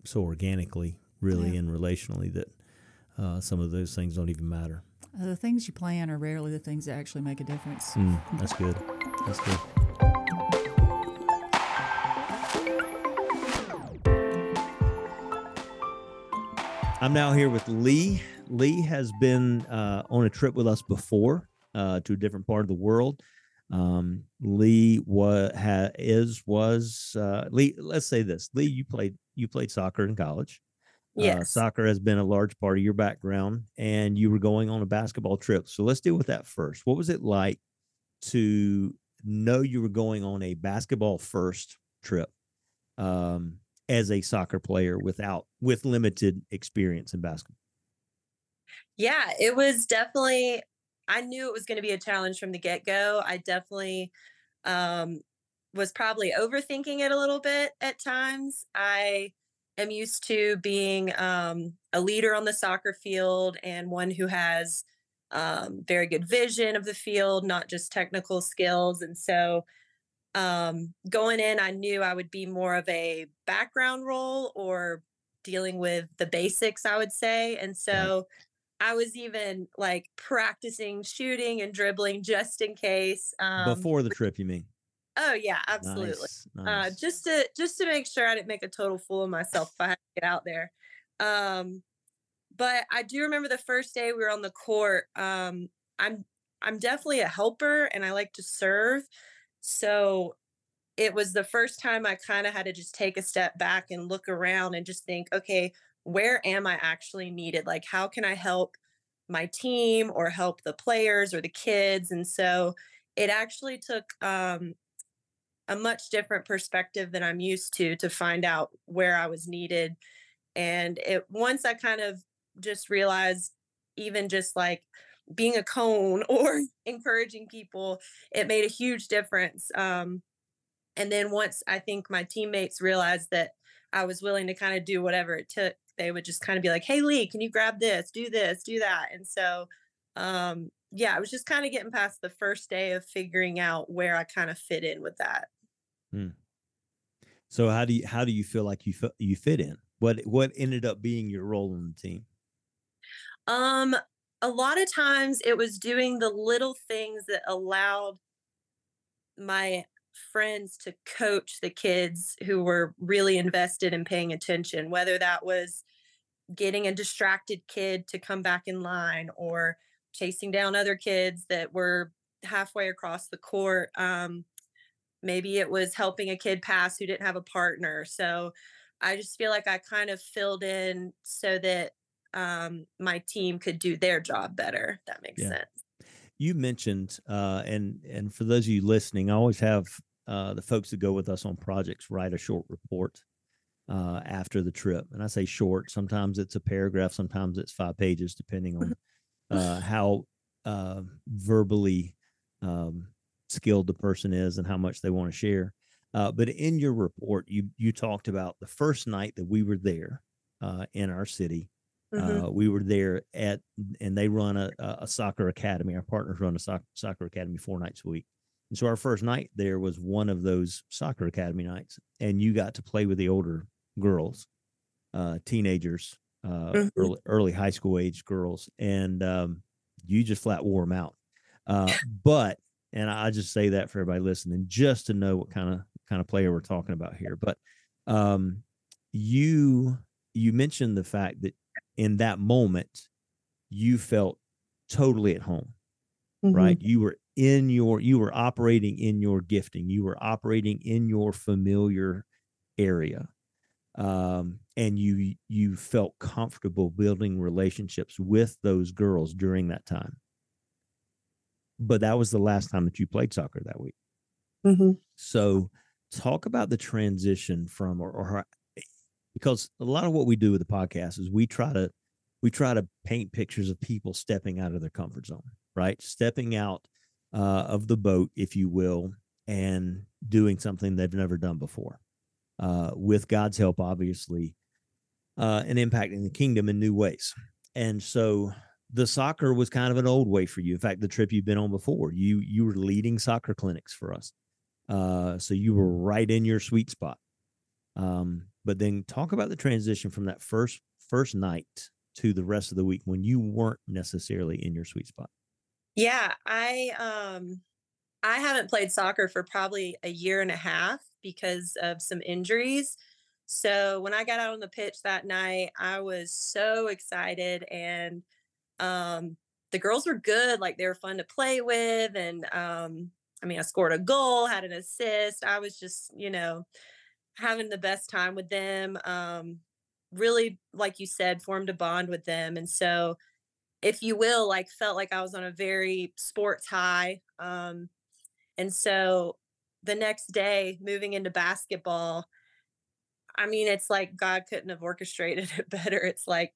so organically, really, Yeah. and relationally that uh, some of those things don't even matter. The things you plan are rarely the things that actually make a difference. Mm, that's good. That's good. I'm now here with Lee. Lee has been uh, on a trip with us before uh, to a different part of the world. Um, Lee was ha, is was uh, Lee. Let's say this, Lee. You played you played soccer in college. Uh, Yes. soccer has been a large part of your background, and you were going on a basketball trip. So let's deal with that first. What was it like to know you were going on a basketball first trip um, as a soccer player without with limited experience in basketball? Yeah, it was definitely. I knew it was going to be a challenge from the get go. I definitely um, was probably overthinking it a little bit at times. I am used to being um, a leader on the soccer field and one who has um, very good vision of the field, not just technical skills. And so um, going in, I knew I would be more of a background role or dealing with the basics, I would say. And so I was even like practicing shooting and dribbling just in case. Um, Before the trip, you mean? Oh yeah, absolutely. Nice, Uh, just to just to make sure I didn't make a total fool of myself if I had to get out there. Um, but I do remember the first day we were on the court. Um, I'm I'm definitely a helper and I like to serve. So it was the first time I kind of had to just take a step back and look around and just think, okay, where am I actually needed? Like, how can I help my team or help the players or the kids? And so it actually took um, a much different perspective than I'm used to to find out where I was needed. And it once I kind of just realized, even just like being a cone or encouraging people, it made a huge difference. Um, and then once I think my teammates realized that I was willing to kind of do whatever it took, they would just kind of be like, "Hey, Lee, can you grab this? Do this, do that." And so, um, yeah, I was just kind of getting past the first day of figuring out where I kind of fit in with that. Hmm. So how do you how do you feel like you you fit in? What what ended up being your role in the team? Um, a lot of times it was doing the little things that allowed my friends to coach the kids who were really invested in paying attention, whether that was getting a distracted kid to come back in line or chasing down other kids that were halfway across the court. Um, maybe it was helping a kid pass who didn't have a partner. So I just feel like I kind of filled in so that um, my team could do their job better. That makes Yeah. sense. You mentioned uh, and and for those of you listening, I always have uh, the folks that go with us on projects write a short report uh, after the trip, and I say short. Sometimes it's a paragraph, sometimes it's five pages, depending on uh, how uh, verbally um, skilled the person is and how much they want to share. Uh, but in your report, you you talked about the first night that we were there uh, in our city. Mhm. Uh, we were there at, and they run a, a soccer academy. Our partners run a soc- soccer academy four nights a week. And so our first night there was one of those soccer academy nights, and you got to play with the older girls, uh, teenagers, uh, Mhm. early, early high school age girls, and um, you just flat wore them out. Uh, but, and I just say that for everybody listening, just to know what kind of kind of player we're talking about here. But um, you you mentioned the fact that in that moment you felt totally at home right? You were in your you were operating in your gifting. You were operating in your familiar area um, and you you felt comfortable building relationships with those girls during that time. But that was the last time that you played soccer that week. Mm-hmm. so talk about the transition from or, or because a lot of what we do with the podcast is we try to we try to paint pictures of people stepping out of their comfort zone, right? Stepping out uh, of the boat, if you will, and doing something they've never done before. Uh, with God's help, obviously, uh, and impacting the kingdom in new ways. And so the soccer was kind of an old way for you. In fact, the trip you've been on before, you you were leading soccer clinics for us. Uh, so you were right in your sweet spot. Um, but then talk about the transition from that first first night to the rest of the week when you weren't necessarily in your sweet spot. Yeah, I um I haven't played soccer for probably a year and a half because of some injuries. So when I got out on the pitch that night, I was so excited and um the girls were good, like they were fun to play with and um I mean, I scored a goal, had an assist. I was just, you know, having the best time with them. Um really like you said, formed a bond with them and so if you will, like felt like I was on a very sports high. Um, And so the next day, moving into basketball, I mean, it's like God couldn't have orchestrated it better. It's like,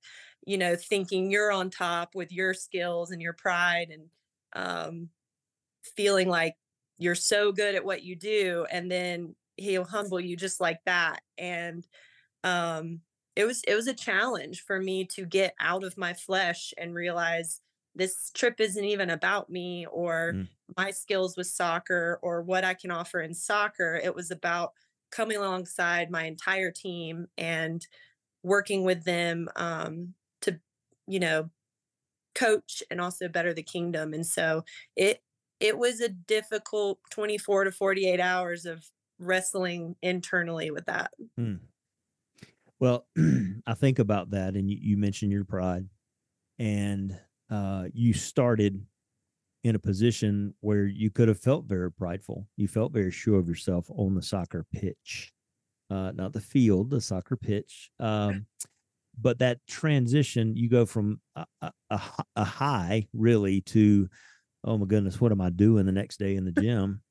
you know, thinking you're on top with your skills and your pride and um, feeling like you're so good at what you do. And then he'll humble you just like that. And um, it was it was a challenge for me to get out of my flesh and realize this trip isn't even about me or mm. my skills with soccer or what I can offer in soccer. It was about coming alongside my entire team and working with them um, to, you know, coach and also better the kingdom. And so it it was a difficult 24 to 48 hours of wrestling internally with that. Hmm. Well, I think about that, and you, you mentioned your pride, and uh, you started in a position where you could have felt very prideful. You felt very sure of yourself on the soccer pitch, uh, not the field, the soccer pitch. Um, but that transition, you go from a, a, a, high really to, oh my goodness, what am I doing the next day in the gym?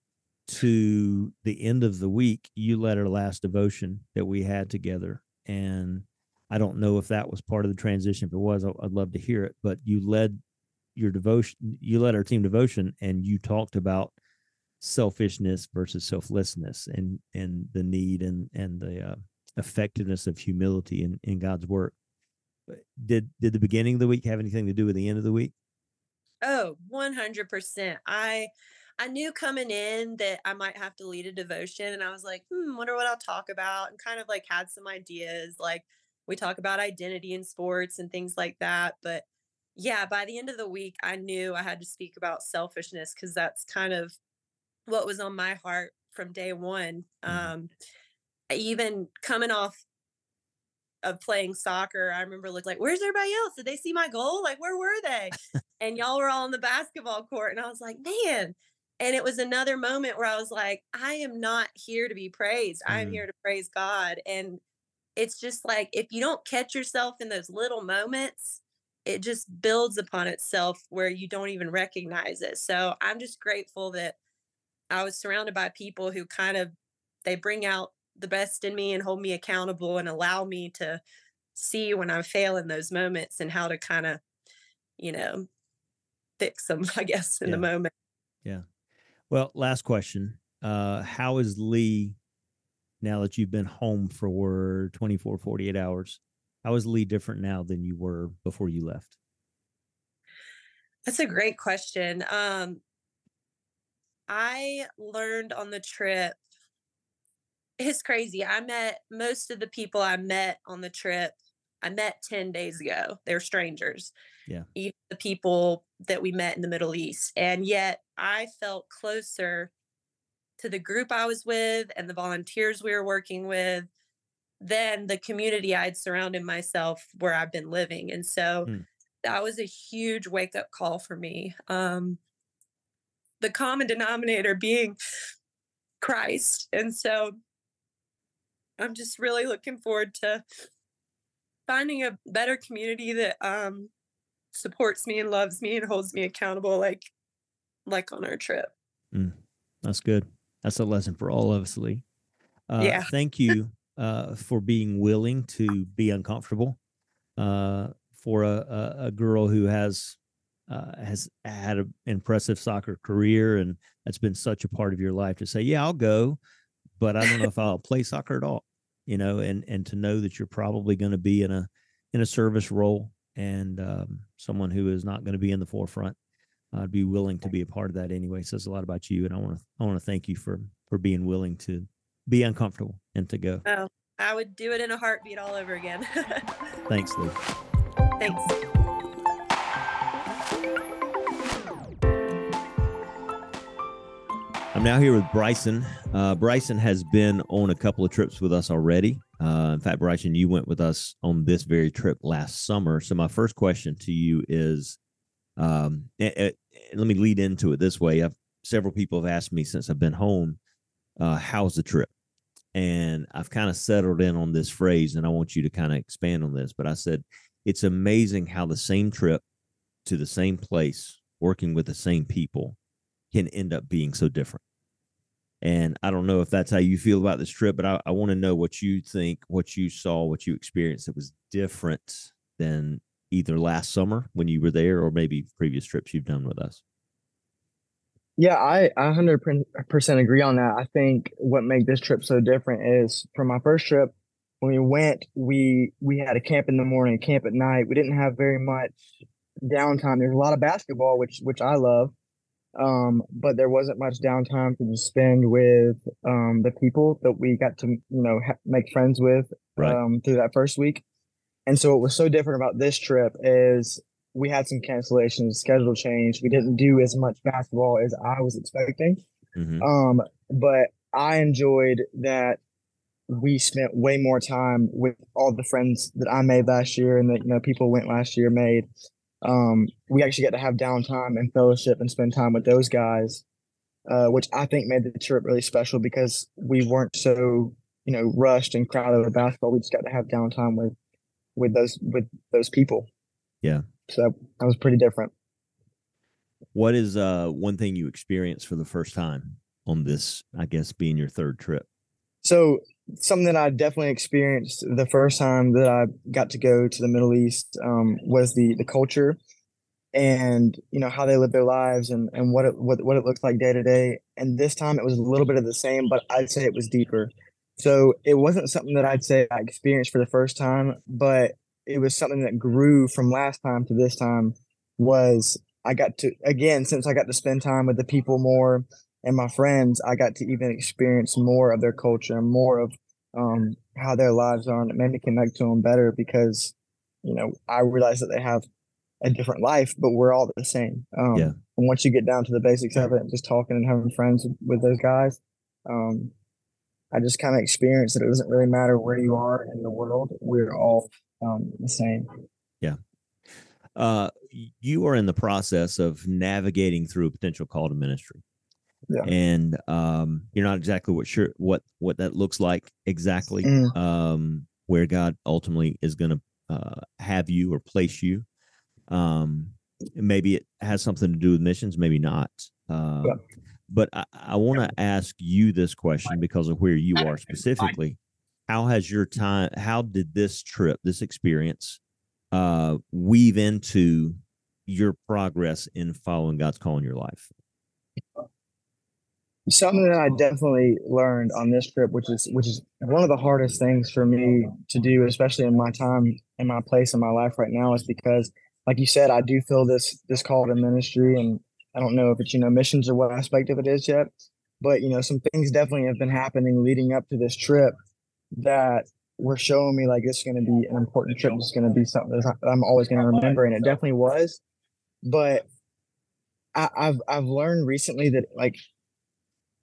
To the end of the week, you led our last devotion that we had together. And I don't know if that was part of the transition. If it was, I'd love to hear it. But you led your devotion you led our team devotion and you talked about selfishness versus selflessness and and the need and and the uh, effectiveness of humility in in God's work. Did did the beginning of the week have anything to do with the end of the week? Oh, 100%. I I knew coming in that I might have to lead a devotion and I was like, "Hmm, wonder what I'll talk about." And kind of like had some ideas like we talk about identity in sports and things like that, but yeah, by the end of the week, I knew I had to speak about selfishness because that's kind of what was on my heart from day one. Mm-hmm. Um, even coming off of playing soccer, I remember looking like, where's everybody else? Did they see my goal? Like, where were they? and y'all were all on the basketball court. And I was like, man. And it was another moment where I was like, I am not here to be praised. Mm. I'm here to praise God. And it's just like, if you don't catch yourself in those little moments, it just builds upon itself where you don't even recognize it. So I'm just grateful that I was surrounded by people who kind of they bring out the best in me and hold me accountable and allow me to see when I fail in those moments and how to kind of, you know, fix them, I guess, in yeah. the moment. Yeah. Well, last question. Uh, how is Lee now that you've been home for 24, 48 hours? How is Lee different now than you were before you left? That's a great question. Um, I learned on the trip. It's crazy. I met most of the people I met on the trip. I met 10 days ago. They're strangers. Yeah. Even the people that we met in the Middle East. And yet I felt closer to the group I was with and the volunteers we were working with than the community I'd surrounded myself where I've been living. And so mm. that was a huge wake up call for me. Um, the common denominator being Christ. And so I'm just really looking forward to finding a better community that um, supports me and loves me and holds me accountable like like on our trip. Mm, that's good. That's a lesson for all of us, Lee. Uh, yeah. Thank you uh, for being willing to be uncomfortable uh, for a, a, a, girl who has uh, has had an impressive soccer career and that's been such a part of your life to say, yeah, I'll go, but I don't know if I'll play soccer at all, you know, and and to know that you're probably going to be in a in a service role and um, someone who is not going to be in the forefront. I'd be willing to be a part of that anyway. Says a lot about you, and I want to I want to thank you for for being willing to be uncomfortable and to go. Oh, I would do it in a heartbeat all over again. Thanks, Lou. Thanks. I'm now here with Bryson. Uh, Bryson has been on a couple of trips with us already. Uh, in fact, Bryson, you went with us on this very trip last summer. So, my first question to you is um, it, it, let me lead into it this way. I've, several people have asked me since I've been home, uh, how's the trip? And I've kind of settled in on this phrase, and I want you to kind of expand on this. But I said, it's amazing how the same trip to the same place, working with the same people, can end up being so different. And I don't know if that's how you feel about this trip, but I, I want to know what you think, what you saw, what you experienced that was different than either last summer when you were there or maybe previous trips you've done with us. Yeah, I, I 100% agree on that. I think what made this trip so different is from my first trip, when we went, we we had a camp in the morning, camp at night. We didn't have very much downtime. There's a lot of basketball, which which I love, um, but there wasn't much downtime to spend with um, the people that we got to you know ha- make friends with Right. um, through that first week. And so what was so different about this trip is we had some cancellations, schedule change. We didn't do as much basketball as I was expecting. Mhm. Um, but I enjoyed that we spent way more time with all the friends that I made last year and that you know people went last year made. Um, we actually got to have downtime and fellowship and spend time with those guys, uh, which I think made the trip really special because we weren't so you know rushed and crowded with basketball. We just got to have downtime with with those with those people. Yeah. So that was pretty different. What is uh one thing you experienced for the first time on this, I guess, being your third trip? So something that I definitely experienced the first time that I got to go to the Middle East um, was the the culture and you know how they live their lives and and what it what, what it looks like day to day. And this time it was a little bit of the same, but I'd say it was deeper. So it wasn't something that I'd say I experienced for the first time, but it was something that grew from last time to this time. Was I got to again since I got to spend time with the people more and my friends, I got to even experience more of their culture and more of um, how their lives are, and it made me connect to them better because, you know, I realized that they have a different life, but we're all the same. Um, Yeah. And once you get down to the basics of it, just talking and having friends with, with those guys, um, I just kind of experienced that it doesn't really matter where you are in the world; we're all um, the same. Yeah. Uh, you are in the process of navigating through a potential call to ministry. Yeah. And um, you're not exactly what sure what what that looks like exactly. Mm. Um, where God ultimately is going to uh, have you or place you. Um, maybe it has something to do with missions, maybe not. Uh, Yeah. But I, I want to ask you this question because of where you are specifically. How has your time? How did this trip, this experience, uh, weave into your progress in following God's call in your life? Something that I definitely learned on this trip, which is which is one of the hardest things for me to do, especially in my time in my place in my life right now, is because, like you said, I do feel this this call to ministry, and I don't know if it's you know missions or what aspect of it is yet, but you know some things definitely have been happening leading up to this trip that were showing me like this is going to be an important trip. This is going to be something that I'm always going to remember, and it definitely was. But I, I've I've learned recently that like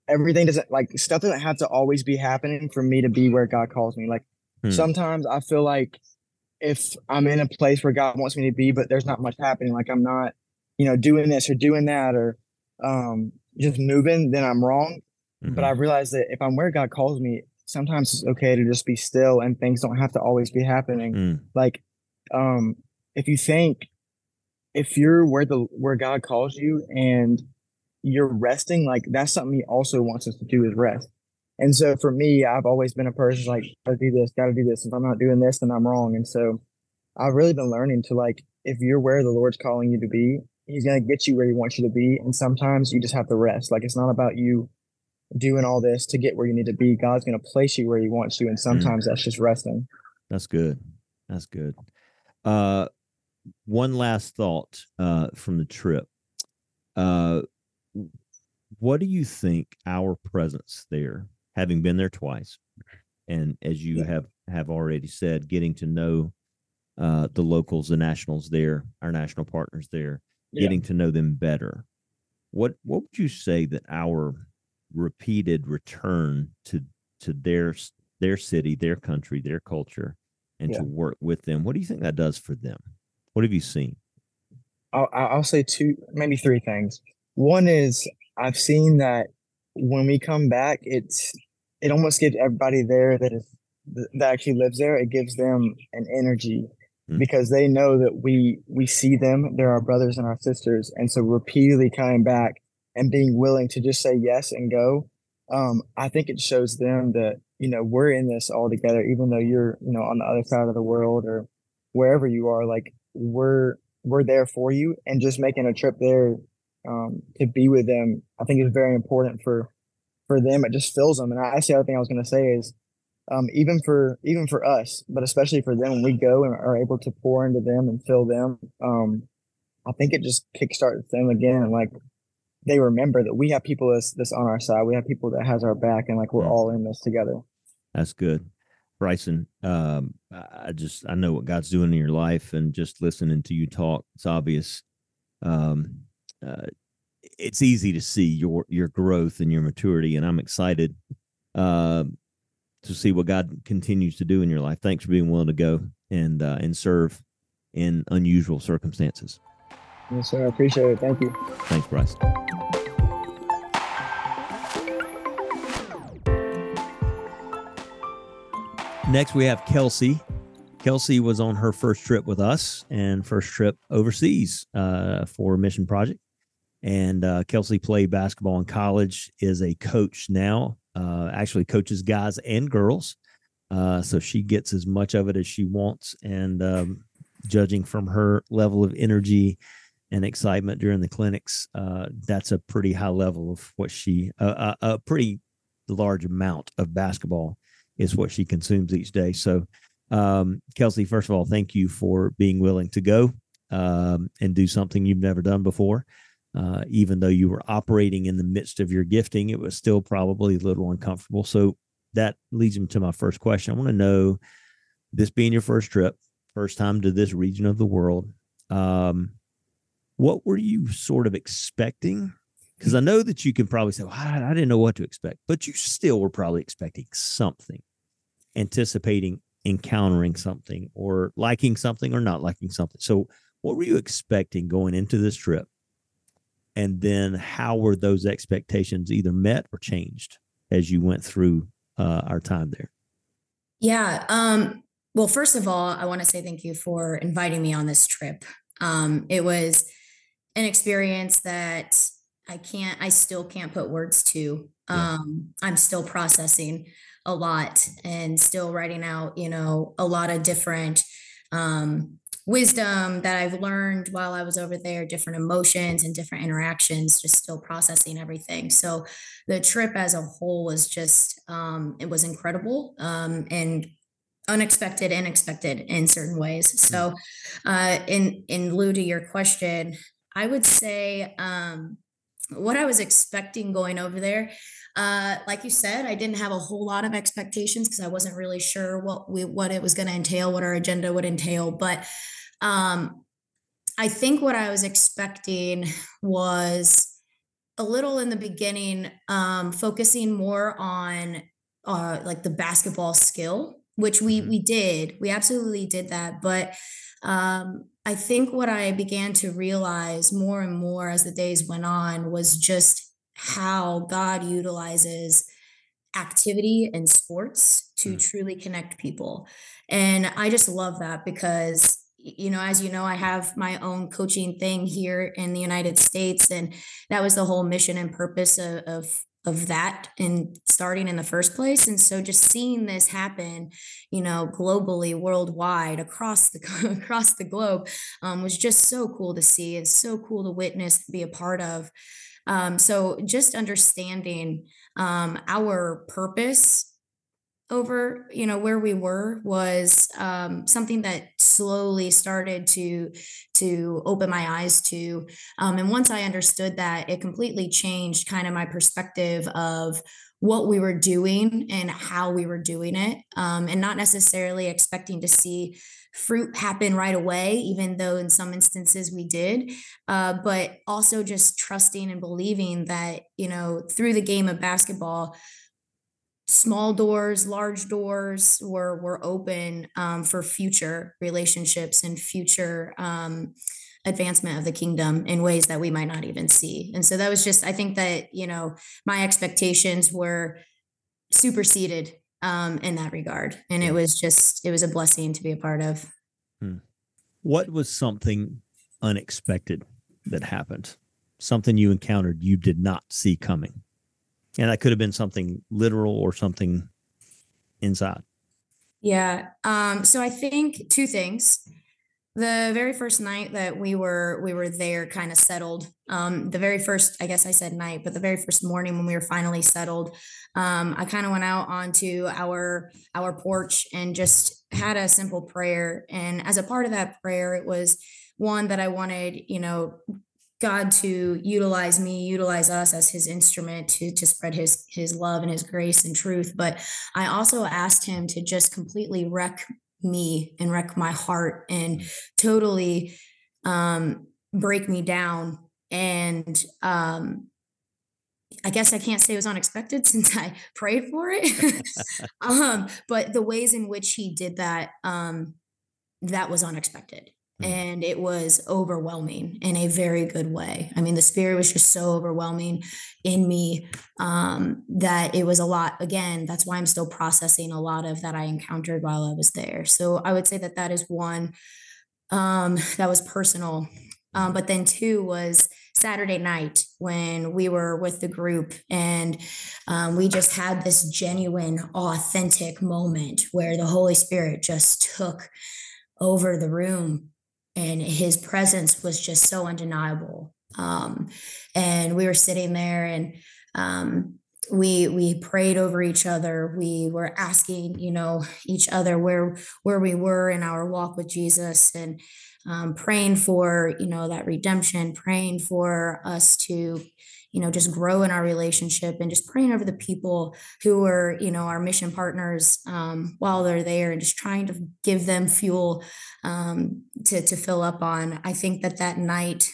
everything doesn't like stuff doesn't have to always be happening for me to be where God calls me. Like Hmm. sometimes I feel like if I'm in a place where God wants me to be, but there's not much happening, like I'm not, you know, doing this or doing that or um just moving, then I'm wrong. But I realize that if I'm where God calls me, sometimes it's okay to just be still and things don't have to always be happening. Mm. Like um if you think if you're where the where God calls you and you're resting, like that's something he also wants us to do is rest. And so for me, I've always been a person like, gotta do this, gotta do this. If I'm not doing this, then I'm wrong. And so I've really been learning to like, if you're where the Lord's calling you to be, he's gonna get you where he wants you to be. And sometimes you just have to rest. Like it's not about you doing all this to get where you need to be. God's gonna place you where he wants you. And sometimes that's just resting. That's good. That's good. Uh, one last thought uh, from the trip. Uh, what do you think our presence there, having been there twice, and as you have have already said, getting to know uh, the locals, the nationals there, our national partners there, Yeah. getting to know them better. What what would you say that our repeated return to to their their city, their country, their culture, and Yeah. to work with them? What do you think that does for them? What have you seen? I'll I'll say two, maybe three things. One is I've seen that when we come back, it's it almost gives everybody there that is that actually lives there. It gives them an energy Mm. because they know that we we see them. They're our brothers and our sisters, and so repeatedly coming back and being willing to just say yes and go um, I think it shows them that you know we're in this all together, even though you're you know on the other side of the world or wherever you are. Like we're we're there for you, and just making a trip there um, to be with them, I think is very important for for them. It just fills them. And I, actually, the other thing I was going to say is um, even for even for us, but especially for them when we go and are able to pour into them and fill them. Um, I think it just kickstarts them again, and like they remember that we have people that's, that's on our side. We have people that has our back, and like we're mm. all in this together. That's good, Bryson. Um, I just I know what God's doing in your life, and just listening to you talk, it's obvious. Um, uh, it's easy to see your your growth and your maturity, and I'm excited. Uh, to see what God continues to do in your life. Thanks for being willing to go and uh, and serve in unusual circumstances. Yes, sir. I appreciate it. Thank you. Thanks, Bryce. Next, we have Kelsey. Kelsey was on her first trip with us and first trip overseas uh, for Mission Project. And uh, Kelsey played basketball in college, is a coach now uh, actually coaches guys and girls. Uh, so she gets as much of it as she wants. And um, judging from her level of energy and excitement during the clinics, uh, that's a pretty high level of what she, a, a pretty large amount of basketball is what she consumes each day. So, um, Kelsey, first of all, thank you for being willing to go um, and do something you've never done before. Uh, even though you were operating in the midst of your gifting, it was still probably a little uncomfortable. So that leads me to my first question. I want to know this being your first trip, first time to this region of the world, um, what were you sort of expecting? Because I know that you can probably say, well, I, I didn't know what to expect, but you still were probably expecting something, anticipating encountering something or liking something or not liking something. So, what were you expecting going into this trip? And then how were those expectations either met or changed as you went through uh, our time there? Yeah um, well first of all i want to say thank you for inviting me on this trip. Um, it was an experience that i can't i still can't put words to. Um, i'm still processing a lot and still writing out you know a lot of different um, wisdom that I've learned while I was over there, different emotions and different interactions, just still processing everything. So the trip as a whole was just, um, it was incredible um, and unexpected and expected in certain ways. So uh, in, in lieu to your question, I would say um, what I was expecting going over there. Uh, like you said, I didn't have a whole lot of expectations because I wasn't really sure what we what it was going to entail, what our agenda would entail. But um, I think what I was expecting was a little in the beginning, um, focusing more on uh, like the basketball skill, which we mm-hmm. we did. We absolutely did that, but um, I think what I began to realize more and more as the days went on was just how God utilizes activity and sports to mm. truly connect people. And I just love that because you know, as you know, I have my own coaching thing here in the United States, and that was the whole mission and purpose of, of of that and starting in the first place. And so just seeing this happen you know globally worldwide across the across the globe um, was just so cool to see. And so cool to witness be a part of. Um, so just understanding um, our purpose over you know where we were was um, something that slowly started to to open my eyes to um, and once i understood that it completely changed kind of my perspective of what we were doing and how we were doing it um, and not necessarily expecting to see fruit happen right away even though in some instances we did uh, but also just trusting and believing that you know through the game of basketball small doors, large doors were were open um, for future relationships and future um, advancement of the kingdom in ways that we might not even see. And so that was just, I think that you know my expectations were superseded um, in that regard, and it was just it was a blessing to be a part of. Hmm. What was something unexpected that happened? Something you encountered you did not see coming? And that could have been something literal or something inside. Yeah. Um, so I think two things. The very first night that we were we were there, kind of settled. Um, the very first, I guess I said night, but the very first morning when we were finally settled, um, I kind of went out onto our our porch and just had a simple prayer. And as a part of that prayer, it was one that I wanted, you know, God to utilize me, utilize us as his instrument to, to spread his his love and his grace and truth. But I also asked him to just completely wreck me and wreck my heart and totally um, break me down. And um, I guess I can't say it was unexpected since I prayed for it. um, but the ways in which he did that, um, that was unexpected. Mm. and it was overwhelming in a very good way. I mean, the spirit was just so overwhelming in me um, that it was a lot. Again, that's why I'm still processing a lot of that I encountered while I was there. So I would say that that is one um, that was personal. Um, but then two was Saturday night when we were with the group and um, we just had this genuine, authentic moment where the Holy Spirit just took over the room and his presence was just so undeniable. Um, and we were sitting there and um, we we prayed over each other. We were asking, you know, each other where where we were in our walk with Jesus and um, praying for, you know, that redemption, praying for us to you know just grow in our relationship and just praying over the people who are you know our mission partners um, while they're there and just trying to give them fuel um, to to fill up on i think that that night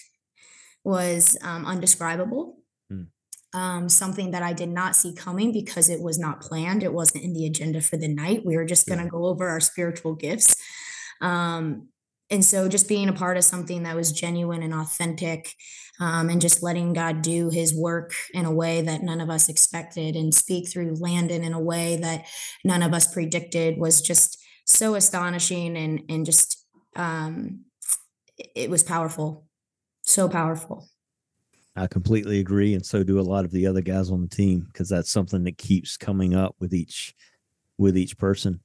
was um, undescribable mm. um, something that I did not see coming because it was not planned. It wasn't in the agenda for the night. We were just going to yeah. go over our spiritual gifts. Um, and so just being a part of something that was genuine and authentic um, and just letting god do his work in a way that none of us expected and speak through landon in a way that none of us predicted was just so astonishing and and just um, it was powerful so powerful. I completely agree, and so do a lot of the other guys on the team because that's something that keeps coming up with each with each person.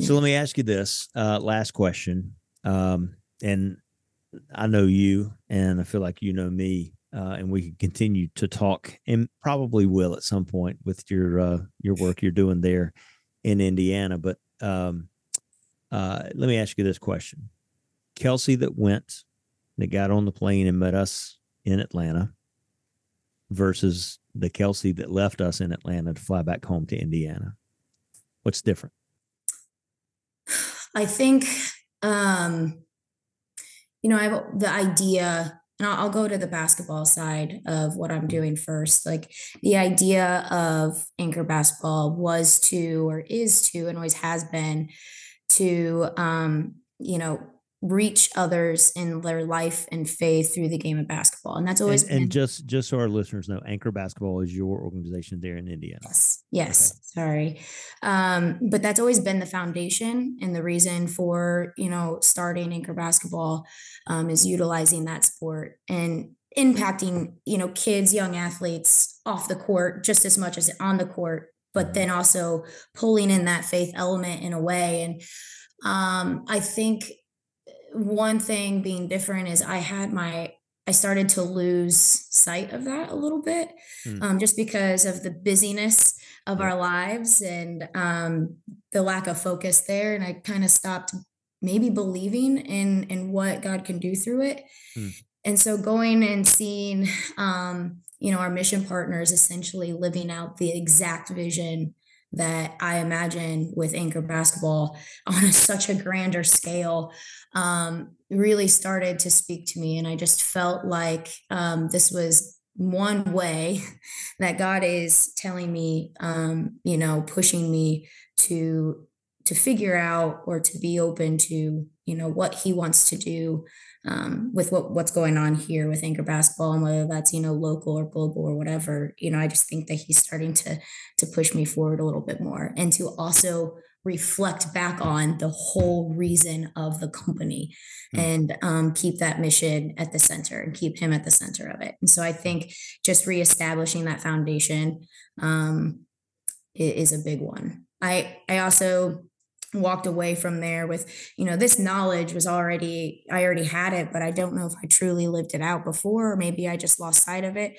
So let me ask you this uh, last question: um, and I know you, and I feel like you know me, uh, and we can continue to talk, and probably will at some point with your uh, your work you're doing there in Indiana. But um, uh, let me ask you this question: Kelsey that went, that got on the plane and met us in Atlanta, versus the Kelsey that left us in Atlanta to fly back home to Indiana. What's different? I think um, you know, I have the idea, and I'll, go to the basketball side of what I'm doing first. Like the idea of anchor basketball was to, or is to, and always has been to, um, you know, reach others in their life and faith through the game of basketball and that's always and, and just just so our listeners know anchor basketball is your organization there in indiana yes yes okay. sorry um, but that's always been the foundation and the reason for you know starting anchor basketball um, is utilizing that sport and impacting you know kids young athletes off the court just as much as on the court but mm-hmm. then also pulling in that faith element in a way and um, i think one thing being different is I had my I started to lose sight of that a little bit, mm. um, just because of the busyness of yeah. our lives and um, the lack of focus there. And I kind of stopped maybe believing in in what God can do through it. Mm. And so going and seeing, um, you know, our mission partners essentially living out the exact vision that I imagine with Anchor Basketball on a, such a grander scale um, really started to speak to me. And I just felt like um, this was one way that God is telling me, um, you know, pushing me to to figure out or to be open to, you know, what He wants to do um, with what what's going on here with Anchor Basketball and whether that's you know local or global or whatever. You know, I just think that He's starting to to push me forward a little bit more and to also reflect back on the whole reason of the company mm. and um, keep that mission at the center and keep him at the center of it. And so I think just reestablishing that foundation um, is a big one. I I also walked away from there with you know this knowledge was already i already had it but i don't know if i truly lived it out before or maybe i just lost sight of it.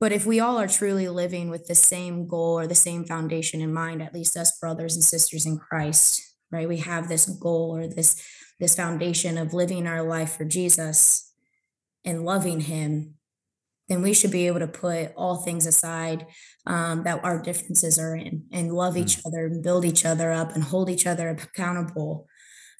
But if we all are truly living with the same goal or the same foundation in mind at least us brothers and sisters in christ right? We have this goal or this this foundation of living our life for jesus and loving him then we should be able to put all things aside um, that our differences are in and love each mm. other and build each other up and hold each other accountable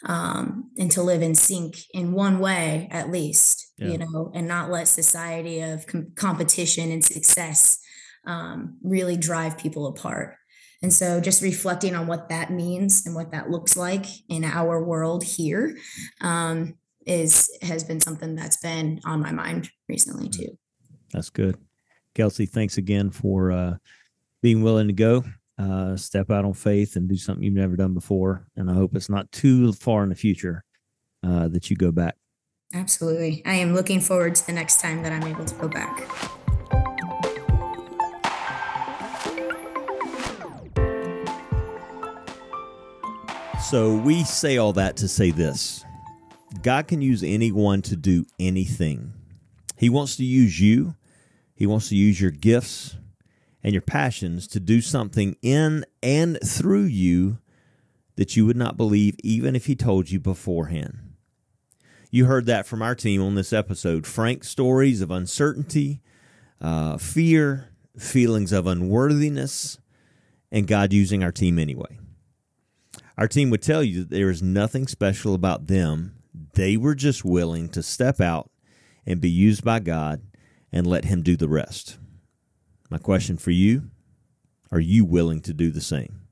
um, and to live in sync in one way at least yeah. you know and not let society of com- competition and success um, really drive people apart and so just reflecting on what that means and what that looks like in our world here um, is has been something that's been on my mind recently mm. too that's good. Kelsey, thanks again for uh, being willing to go, uh, step out on faith and do something you've never done before. And I hope it's not too far in the future uh, that you go back. Absolutely. I am looking forward to the next time that I'm able to go back. So we say all that to say this God can use anyone to do anything. He wants to use you he wants to use your gifts and your passions to do something in and through you that you would not believe even if He told you beforehand. You heard that from our team on this episode. Frank stories of uncertainty, uh, fear, feelings of unworthiness, and God using our team anyway. Our team would tell you that there is nothing special about them. They were just willing to step out and be used by God and let Him do the rest. My question for you are you willing to do the same?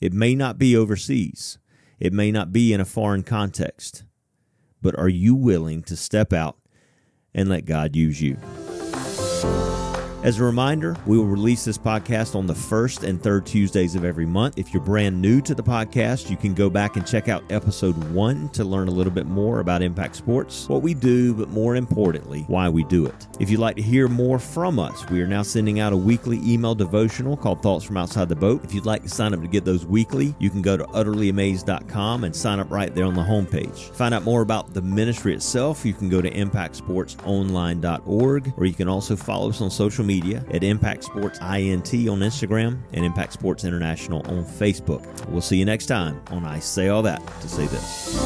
It may not be overseas, it may not be in a foreign context, but are you willing to step out and let God use you? As a reminder, we will release this podcast on the first and third Tuesdays of every month. If you're brand new to the podcast, you can go back and check out episode one to learn a little bit more about Impact Sports, what we do, but more importantly, why we do it. If you'd like to hear more from us, we are now sending out a weekly email devotional called Thoughts from Outside the Boat. If you'd like to sign up to get those weekly, you can go to utterlyamazed.com and sign up right there on the homepage. Find out more about the ministry itself, you can go to impactsportsonline.org, or you can also follow us on social media media at Impact Sports INT on Instagram and Impact Sports International on Facebook. We'll see you next time on I Say All That to Say This.